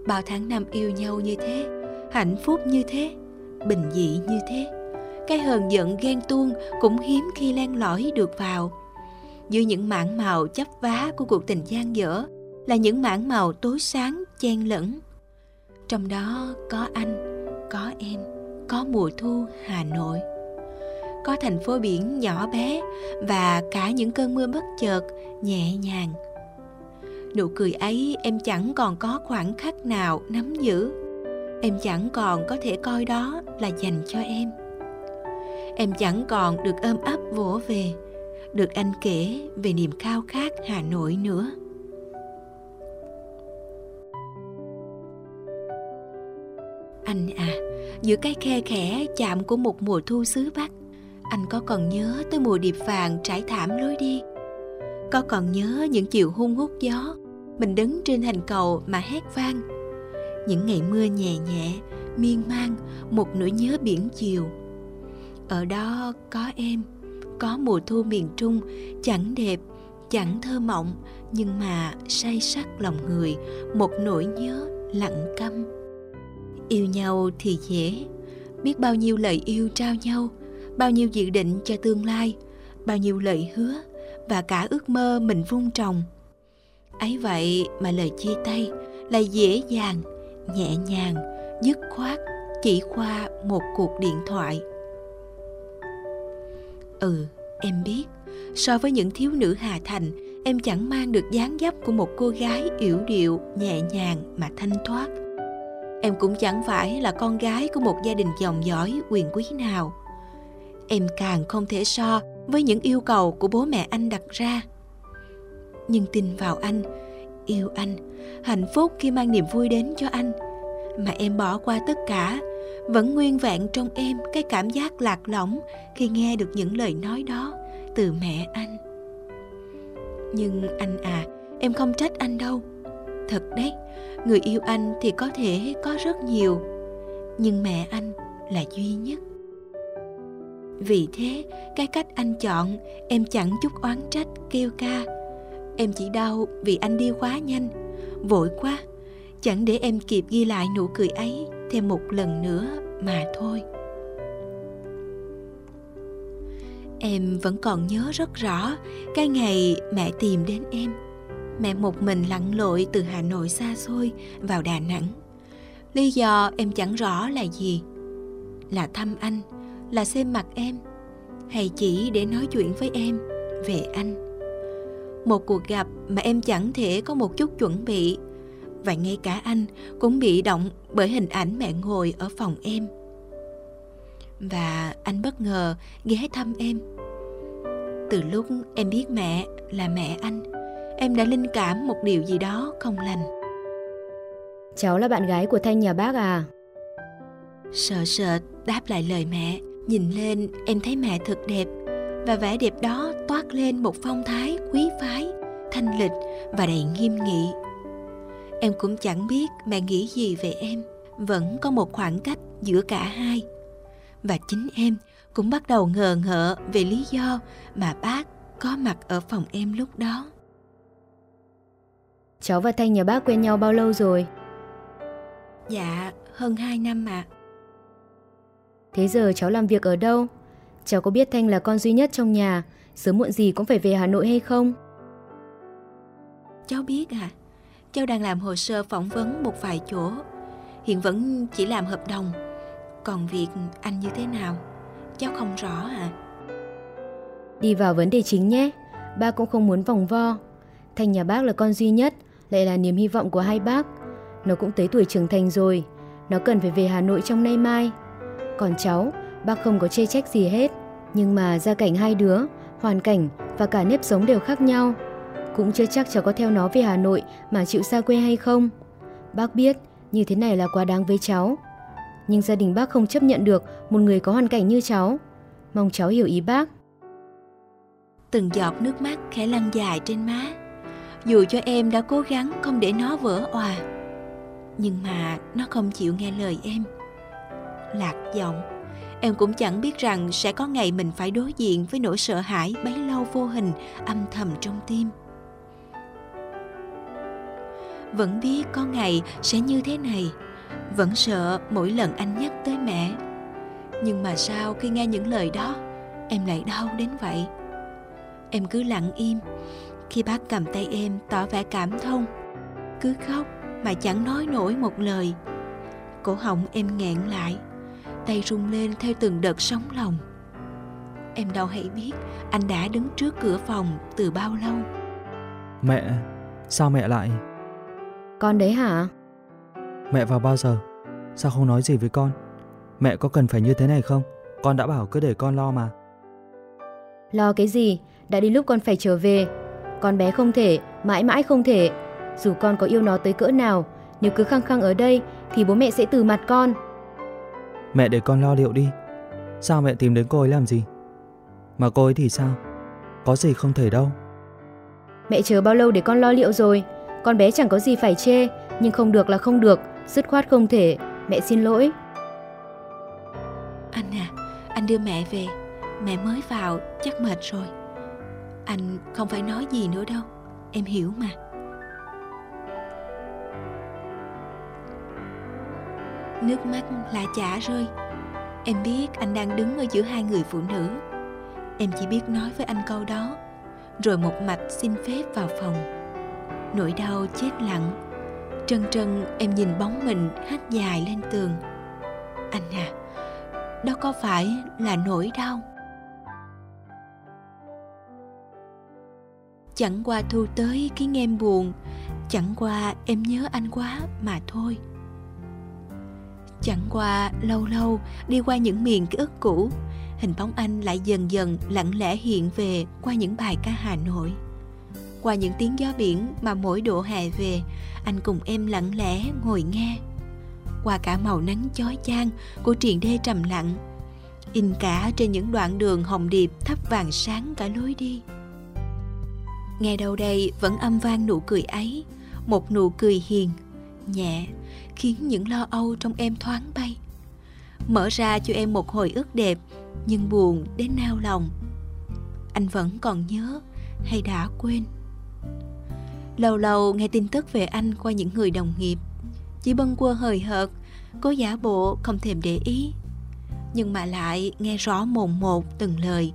Bao tháng năm yêu nhau như thế, hạnh phúc như thế, bình dị như thế. Cái hờn giận ghen tuông cũng hiếm khi len lỏi được vào. Dưới những mảng màu chấp vá của cuộc tình gian dở là những mảng màu tối sáng, chen lẫn. Trong đó có anh, có em, có mùa thu hà nội có thành phố biển nhỏ bé và cả những cơn mưa bất chợt, nhẹ nhàng. Nụ cười ấy em chẳng còn có khoảng khắc nào nắm giữ. Em chẳng còn có thể coi đó là dành cho em. Em chẳng còn được ôm ấp vỗ về, được anh kể về niềm khao khát hà nội nữa. Anh à giữa cái khe khẽ chạm của một mùa thu xứ bắc anh có còn nhớ tới mùa điệp vàng trải thảm lối đi? Có còn nhớ những chiều hung hút gió, mình đứng trên thành cầu mà hét vang? Những ngày mưa nhẹ nhẹ, miên man, một nỗi nhớ biển chiều. Ở đó có em, có mùa thu miền trung, chẳng đẹp, chẳng thơ mộng, nhưng mà say sắc lòng người, một nỗi nhớ lặng câm. Yêu nhau thì dễ, biết bao nhiêu lời yêu trao nhau bao nhiêu dự định cho tương lai, bao nhiêu lời hứa và cả ước mơ mình vun trồng. Ấy vậy mà lời chia tay lại dễ dàng, nhẹ nhàng, dứt khoát chỉ qua một cuộc điện thoại. Ừ em biết, so với những thiếu nữ hà thành, em chẳng mang được dáng dấp của một cô gái yểu điệu, nhẹ nhàng mà thanh thoát. Em cũng chẳng phải là con gái của một gia đình dòng dõi quyền quý nào em càng không thể so với những yêu cầu của bố mẹ anh đặt ra. Nhưng tin vào anh, yêu anh, hạnh phúc khi mang niềm vui đến cho anh. Mà em bỏ qua tất cả, vẫn nguyên vẹn trong em cái cảm giác lạc lõng khi nghe được những lời nói đó từ mẹ anh. Nhưng anh à em không trách anh đâu. Thật đấy, người yêu anh thì có thể có rất nhiều, nhưng mẹ anh là duy nhất vì thế, cái cách anh chọn, em chẳng chút oán trách, kêu ca. Em chỉ đau vì anh đi quá nhanh, vội quá. Chẳng để em kịp ghi lại nụ cười ấy thêm một lần nữa mà thôi. Em vẫn còn nhớ rất rõ cái ngày mẹ tìm đến em. Mẹ một mình lặn lội từ hà nội xa xôi vào đà nẵng. Lý do em chẳng rõ là gì. Là thăm anh là xem mặt em hay chỉ để nói chuyện với em về anh. Một cuộc gặp mà em chẳng thể có một chút chuẩn bị và ngay cả anh cũng bị động bởi hình ảnh mẹ ngồi ở phòng em. Và anh bất ngờ ghé thăm em. Từ lúc em biết mẹ là mẹ anh em đã linh cảm một điều gì đó không lành. Cháu là bạn gái của thanh nhà bác à? Sợ sợ đáp lại lời mẹ nhìn lên em thấy mẹ thật đẹp. Và vẻ đẹp đó toát lên một phong thái quý phái thanh lịch và đầy nghiêm nghị. Em cũng chẳng biết mẹ nghĩ gì về em. Vẫn có một khoảng cách giữa cả hai. Và chính em cũng bắt đầu ngờ ngợ về lý do mà bác có mặt ở phòng em lúc đó. Cháu và thanh nhà bác quen nhau bao lâu rồi? Dạ hơn hai năm ạ. à. Thế giờ cháu làm việc ở đâu? Cháu có biết thanh là con duy nhất trong nhà sớm muộn gì cũng phải về hà nội hay không? Cháu biết à. Cháu đang làm hồ sơ phỏng vấn một vài chỗ. Hiện vẫn chỉ làm hợp đồng. Còn việc anh như thế nào? Cháu không rõ à. Đi vào vấn đề chính nhé. Ba cũng không muốn vòng vo. Thành nhà bác là con duy nhất Lại là niềm hy vọng của hai bác. Nó cũng tới tuổi trưởng thành rồi. Nó cần phải về Hà Nội trong nay mai còn cháu, Bác không có chê trách gì hết Nhưng mà gia cảnh hai đứa, Hoàn cảnh và cả nếp sống đều khác nhau cũng chưa chắc cháu có theo nó về Hà Nội mà chịu xa quê hay không. Bác biết, như thế này là quá đáng với cháu. Nhưng gia đình bác không chấp nhận được một người có hoàn cảnh như cháu. Mong cháu hiểu ý bác. Từng giọt nước mắt khẽ lăn dài trên má. Dù cho em đã cố gắng không để nó vỡ òa. Nhưng mà nó không chịu nghe lời em. Lạc giọng, em cũng chẳng biết rằng sẽ có ngày mình phải đối diện với nỗi sợ hãi bấy lâu vô hình âm thầm trong tim. Vẫn biết có ngày sẽ như thế này vẫn sợ mỗi lần anh nhắc tới mẹ. Nhưng mà sao khi nghe những lời đó em lại đau đến vậy? Em cứ lặng im. Khi bác cầm tay em tỏ vẻ cảm thông cứ khóc mà chẳng nói nổi một lời. Cổ họng em nghẹn lại tay rung lên theo từng đợt sóng lòng em đâu hay biết anh đã đứng trước cửa phòng từ bao lâu mẹ sao mẹ lại con đấy hả? Mẹ vào bao giờ? Sao không nói gì với con? Mẹ có cần phải như thế này không? Con đã bảo cứ để con lo mà. Lo cái gì? Đã đến lúc con phải trở về. Con bé không thể, mãi mãi không thể. Dù con có yêu nó tới cỡ nào, nếu cứ khăng khăng ở đây thì bố mẹ sẽ từ mặt con. Mẹ để con lo liệu đi. Sao mẹ tìm đến cô ấy làm gì? Mà cô ấy thì sao? Có gì không thể đâu. Mẹ chờ bao lâu để con lo liệu rồi? Con bé chẳng có gì phải chê, nhưng không được là không được, dứt khoát không thể. Mẹ xin lỗi. Anh à, anh đưa mẹ về. Mẹ mới vào, chắc mệt rồi. Anh không phải nói gì nữa đâu, em hiểu mà. Nước mắt lại chả rơi. Em biết anh đang đứng ở giữa hai người phụ nữ. Em chỉ biết nói với anh câu đó, rồi một mạch xin phép vào phòng. Nỗi đau chết lặng. Trân trân em nhìn bóng mình hát dài lên tường. Anh à đó có phải là nỗi đau? Chẳng qua thu tới khiến em buồn. Chẳng qua em nhớ anh quá mà thôi. Chẳng qua lâu lâu đi qua những miền ký ức cũ Hình bóng anh lại dần dần lặng lẽ hiện về qua những bài ca Hà Nội. Qua những tiếng gió biển mà mỗi độ hè về Anh cùng em lặng lẽ ngồi nghe. Qua cả màu nắng chói chang của triền đê trầm lặng In cả trên những đoạn đường hồng điệp thắp vàng sáng cả lối đi. Nghe đâu đây vẫn âm vang nụ cười ấy Một nụ cười hiền, nhẹ Khiến những lo âu trong em thoáng bay. Mở ra cho em một hồi ức đẹp Nhưng buồn đến nao lòng. Anh vẫn còn nhớ hay đã quên? Lâu lâu nghe tin tức về anh qua những người đồng nghiệp Chỉ bâng quơ hời hợt Cố giả bộ không thèm để ý. Nhưng mà lại nghe rõ mồn một từng lời.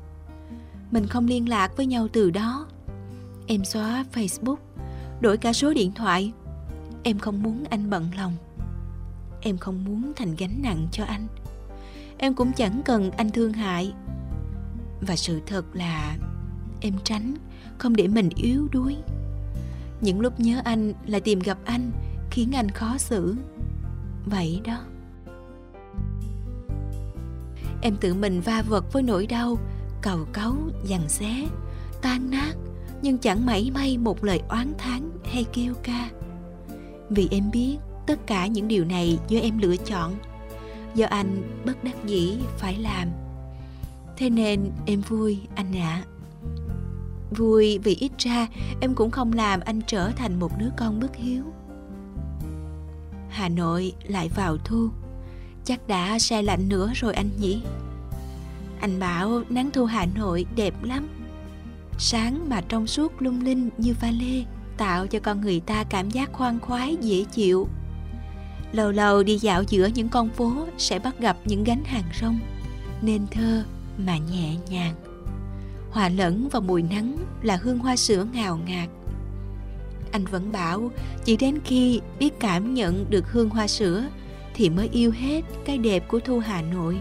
Mình không liên lạc với nhau từ đó. Em xóa Facebook, đổi cả số điện thoại. Em không muốn anh bận lòng. Em không muốn thành gánh nặng cho anh. Em cũng chẳng cần anh thương hại. Và sự thật là em tránh không để mình yếu đuối. Những lúc nhớ anh lại tìm gặp anh khiến anh khó xử. Vậy đó. Em tự mình va vật với nỗi đau, cầu cấu, dằn xé, tan nát nhưng chẳng mảy may một lời oán thán hay kêu ca vì em biết tất cả những điều này do em lựa chọn. Do anh bất đắc dĩ phải làm. Thế nên em vui, anh ạ. À. vui vì ít ra em cũng không làm anh trở thành một đứa con bất hiếu. Hà nội lại vào thu. Chắc đã xe lạnh nữa rồi anh nhỉ? Anh bảo nắng thu hà nội đẹp lắm. Sáng mà trong suốt lung linh như pha lê tạo cho con người ta cảm giác khoan khoái, dễ chịu. Lâu lâu đi dạo giữa những con phố sẽ bắt gặp những gánh hàng rong, nên thơ mà nhẹ nhàng. Hòa lẫn vào mùi nắng là hương hoa sữa ngào ngạt. Anh vẫn bảo, chỉ đến khi biết cảm nhận được hương hoa sữa thì mới yêu hết cái đẹp của thu hà nội.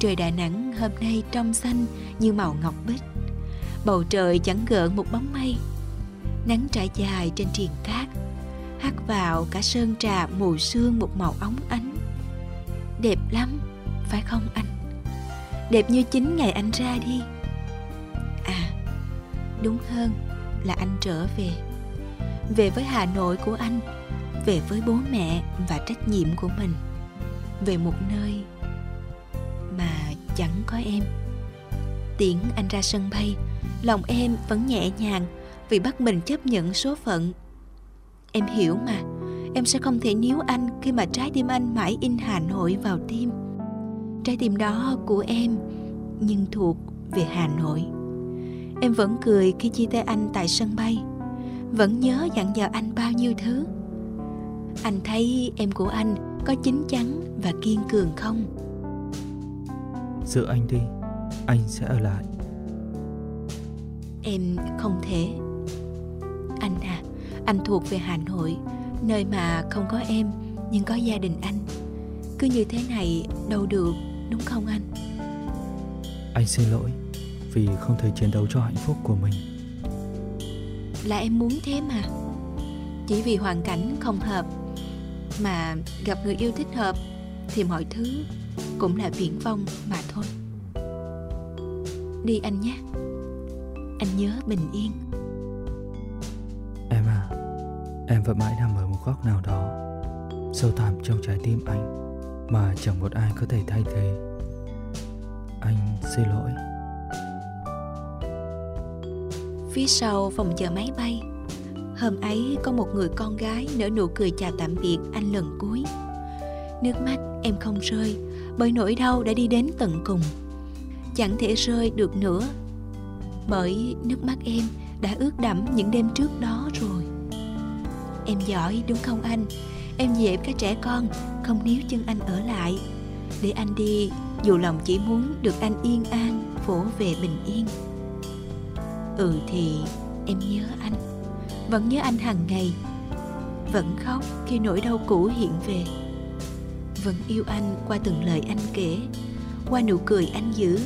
Trời đà nẵng hôm nay trong xanh như màu ngọc bích. Bầu trời chẳng gợn một bóng mây nắng trải dài trên triền cát hắt vào cả sơn trà mù sương một màu óng ánh. Đẹp lắm, phải không anh? Đẹp như chính ngày anh ra đi. À đúng hơn là anh trở về. Về với hà nội của anh, về với bố mẹ và trách nhiệm của mình. Về một nơi mà chẳng có em. Tiễn anh ra sân bay, lòng em vẫn nhẹ nhàng vì bắt mình chấp nhận số phận. Em hiểu mà em sẽ không thể níu anh khi mà trái tim anh mãi in hà nội vào tim. Trái tim đó của em nhưng thuộc về hà nội. Em vẫn cười khi chia tay anh tại sân bay vẫn nhớ dặn dò anh bao nhiêu thứ. Anh thấy em của anh có chín chắn và kiên cường không? Giữ anh đi anh sẽ ở lại. Em không thể anh thuộc về hà nội nơi mà không có em nhưng có gia đình anh. Cứ như thế này đâu được đúng không anh? Anh xin lỗi vì không thể chiến đấu cho hạnh phúc của mình. Là em muốn thế mà. Chỉ vì hoàn cảnh không hợp mà gặp người yêu thích hợp thì mọi thứ cũng là viễn vông mà thôi. Đi anh nhé. Anh nhớ bình yên em vẫn mãi nằm ở một góc nào đó, sâu thẳm trong trái tim anh, mà chẳng một ai có thể thay thế. Anh xin lỗi. Phía sau phòng chờ máy bay, hôm ấy có một người con gái nở nụ cười chào tạm biệt anh lần cuối. Nước mắt em không rơi, bởi nỗi đau đã đi đến tận cùng. Chẳng thể rơi được nữa, bởi nước mắt em đã ướt đẫm những đêm trước đó rồi em giỏi, đúng không anh? Em dịp cái trẻ con, không níu chân anh ở lại. Để anh đi, dù lòng chỉ muốn được anh yên an phổ về bình yên. Ừ thì, em nhớ anh. Vẫn nhớ anh hàng ngày. Vẫn khóc khi nỗi đau cũ hiện về. Vẫn yêu anh qua từng lời anh kể, qua nụ cười anh giữ.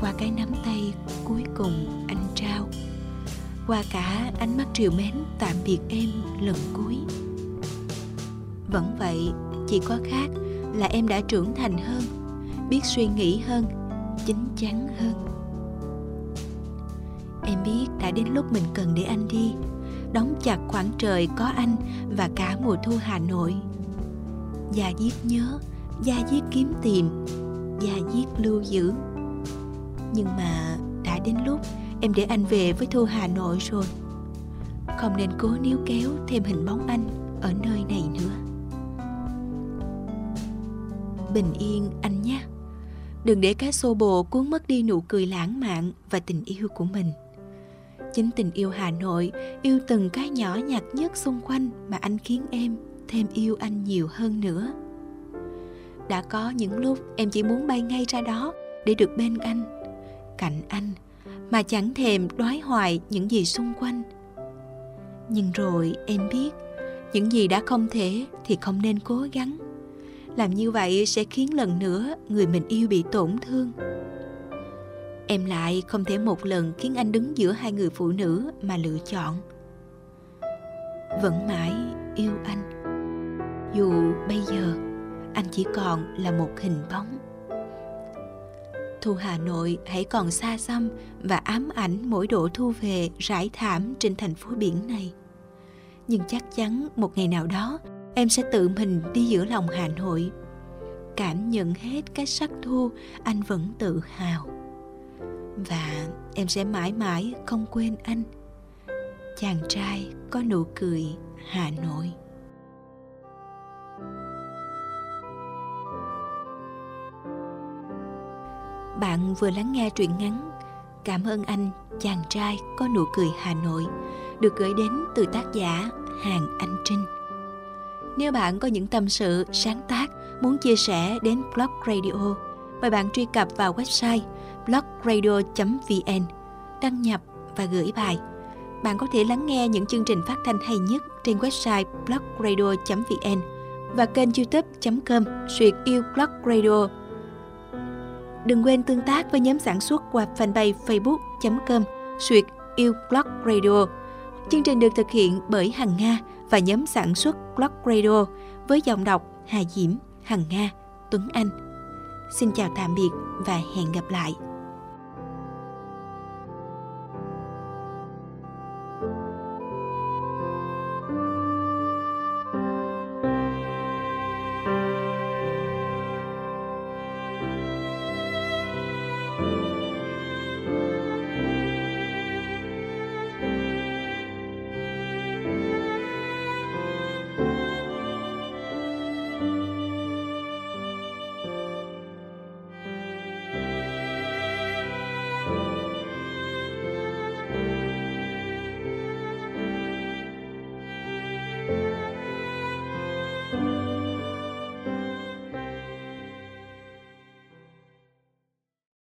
Qua cái nắm tay cuối cùng anh trao qua cả ánh mắt triều mến, tạm biệt em lần cuối. Vẫn vậy, chỉ có khác là em đã trưởng thành hơn, biết suy nghĩ hơn, chín chắn hơn. Em biết đã đến lúc mình cần để anh đi, đóng chặt khoảng trời có anh và cả mùa thu hà nội. Da diết nhớ da diết kiếm tìm da diết lưu giữ. Nhưng mà đã đến lúc em để anh về với thu hà nội rồi. Không nên cố níu kéo thêm hình bóng anh ở nơi này nữa. Bình yên, anh nhé. Đừng để cái xô bồ cuốn mất đi nụ cười lãng mạn và tình yêu của mình. Chính tình yêu hà nội yêu từng cái nhỏ nhặt nhất xung quanh mà anh khiến em thêm yêu anh nhiều hơn nữa. Đã có những lúc em chỉ muốn bay ngay ra đó để được bên anh, cạnh anh mà chẳng thèm đoái hoài những gì xung quanh. Nhưng rồi em biết, những gì đã không thể thì không nên cố gắng. Làm như vậy sẽ khiến lần nữa người mình yêu bị tổn thương. Em lại không thể một lần khiến anh đứng giữa hai người phụ nữ mà lựa chọn. Vẫn mãi yêu anh. Dù bây giờ, anh chỉ còn là một hình bóng thu hà nội hãy còn xa xăm và ám ảnh mỗi độ thu về rải thảm trên thành phố biển này. Nhưng chắc chắn một ngày nào đó, em sẽ tự mình đi giữa lòng hà nội. Cảm nhận hết cái sắc thu, anh vẫn tự hào. Và em sẽ mãi mãi không quên anh. Chàng trai có nụ cười hà nội. Bạn vừa lắng nghe truyện ngắn cảm ơn anh chàng trai có nụ cười hà nội được gửi đến từ tác giả hàng anh trinh nếu bạn có những tâm sự sáng tác muốn chia sẻ đến blog radio mời bạn truy cập vào website blogradio.vn, đăng nhập và gửi bài. Bạn có thể lắng nghe những chương trình phát thanh hay nhất trên website blogradio.vn và kênh youtube.com suyệt yêu blog radio. Đừng quên tương tác với nhóm sản xuất qua fanpage facebook.com suyệt yêu blog radio. Chương trình được thực hiện bởi Hằng Nga và nhóm sản xuất Blog Radio với giọng đọc Hà Diễm, Hằng Nga, Tuấn Anh. Xin chào tạm biệt và hẹn gặp lại.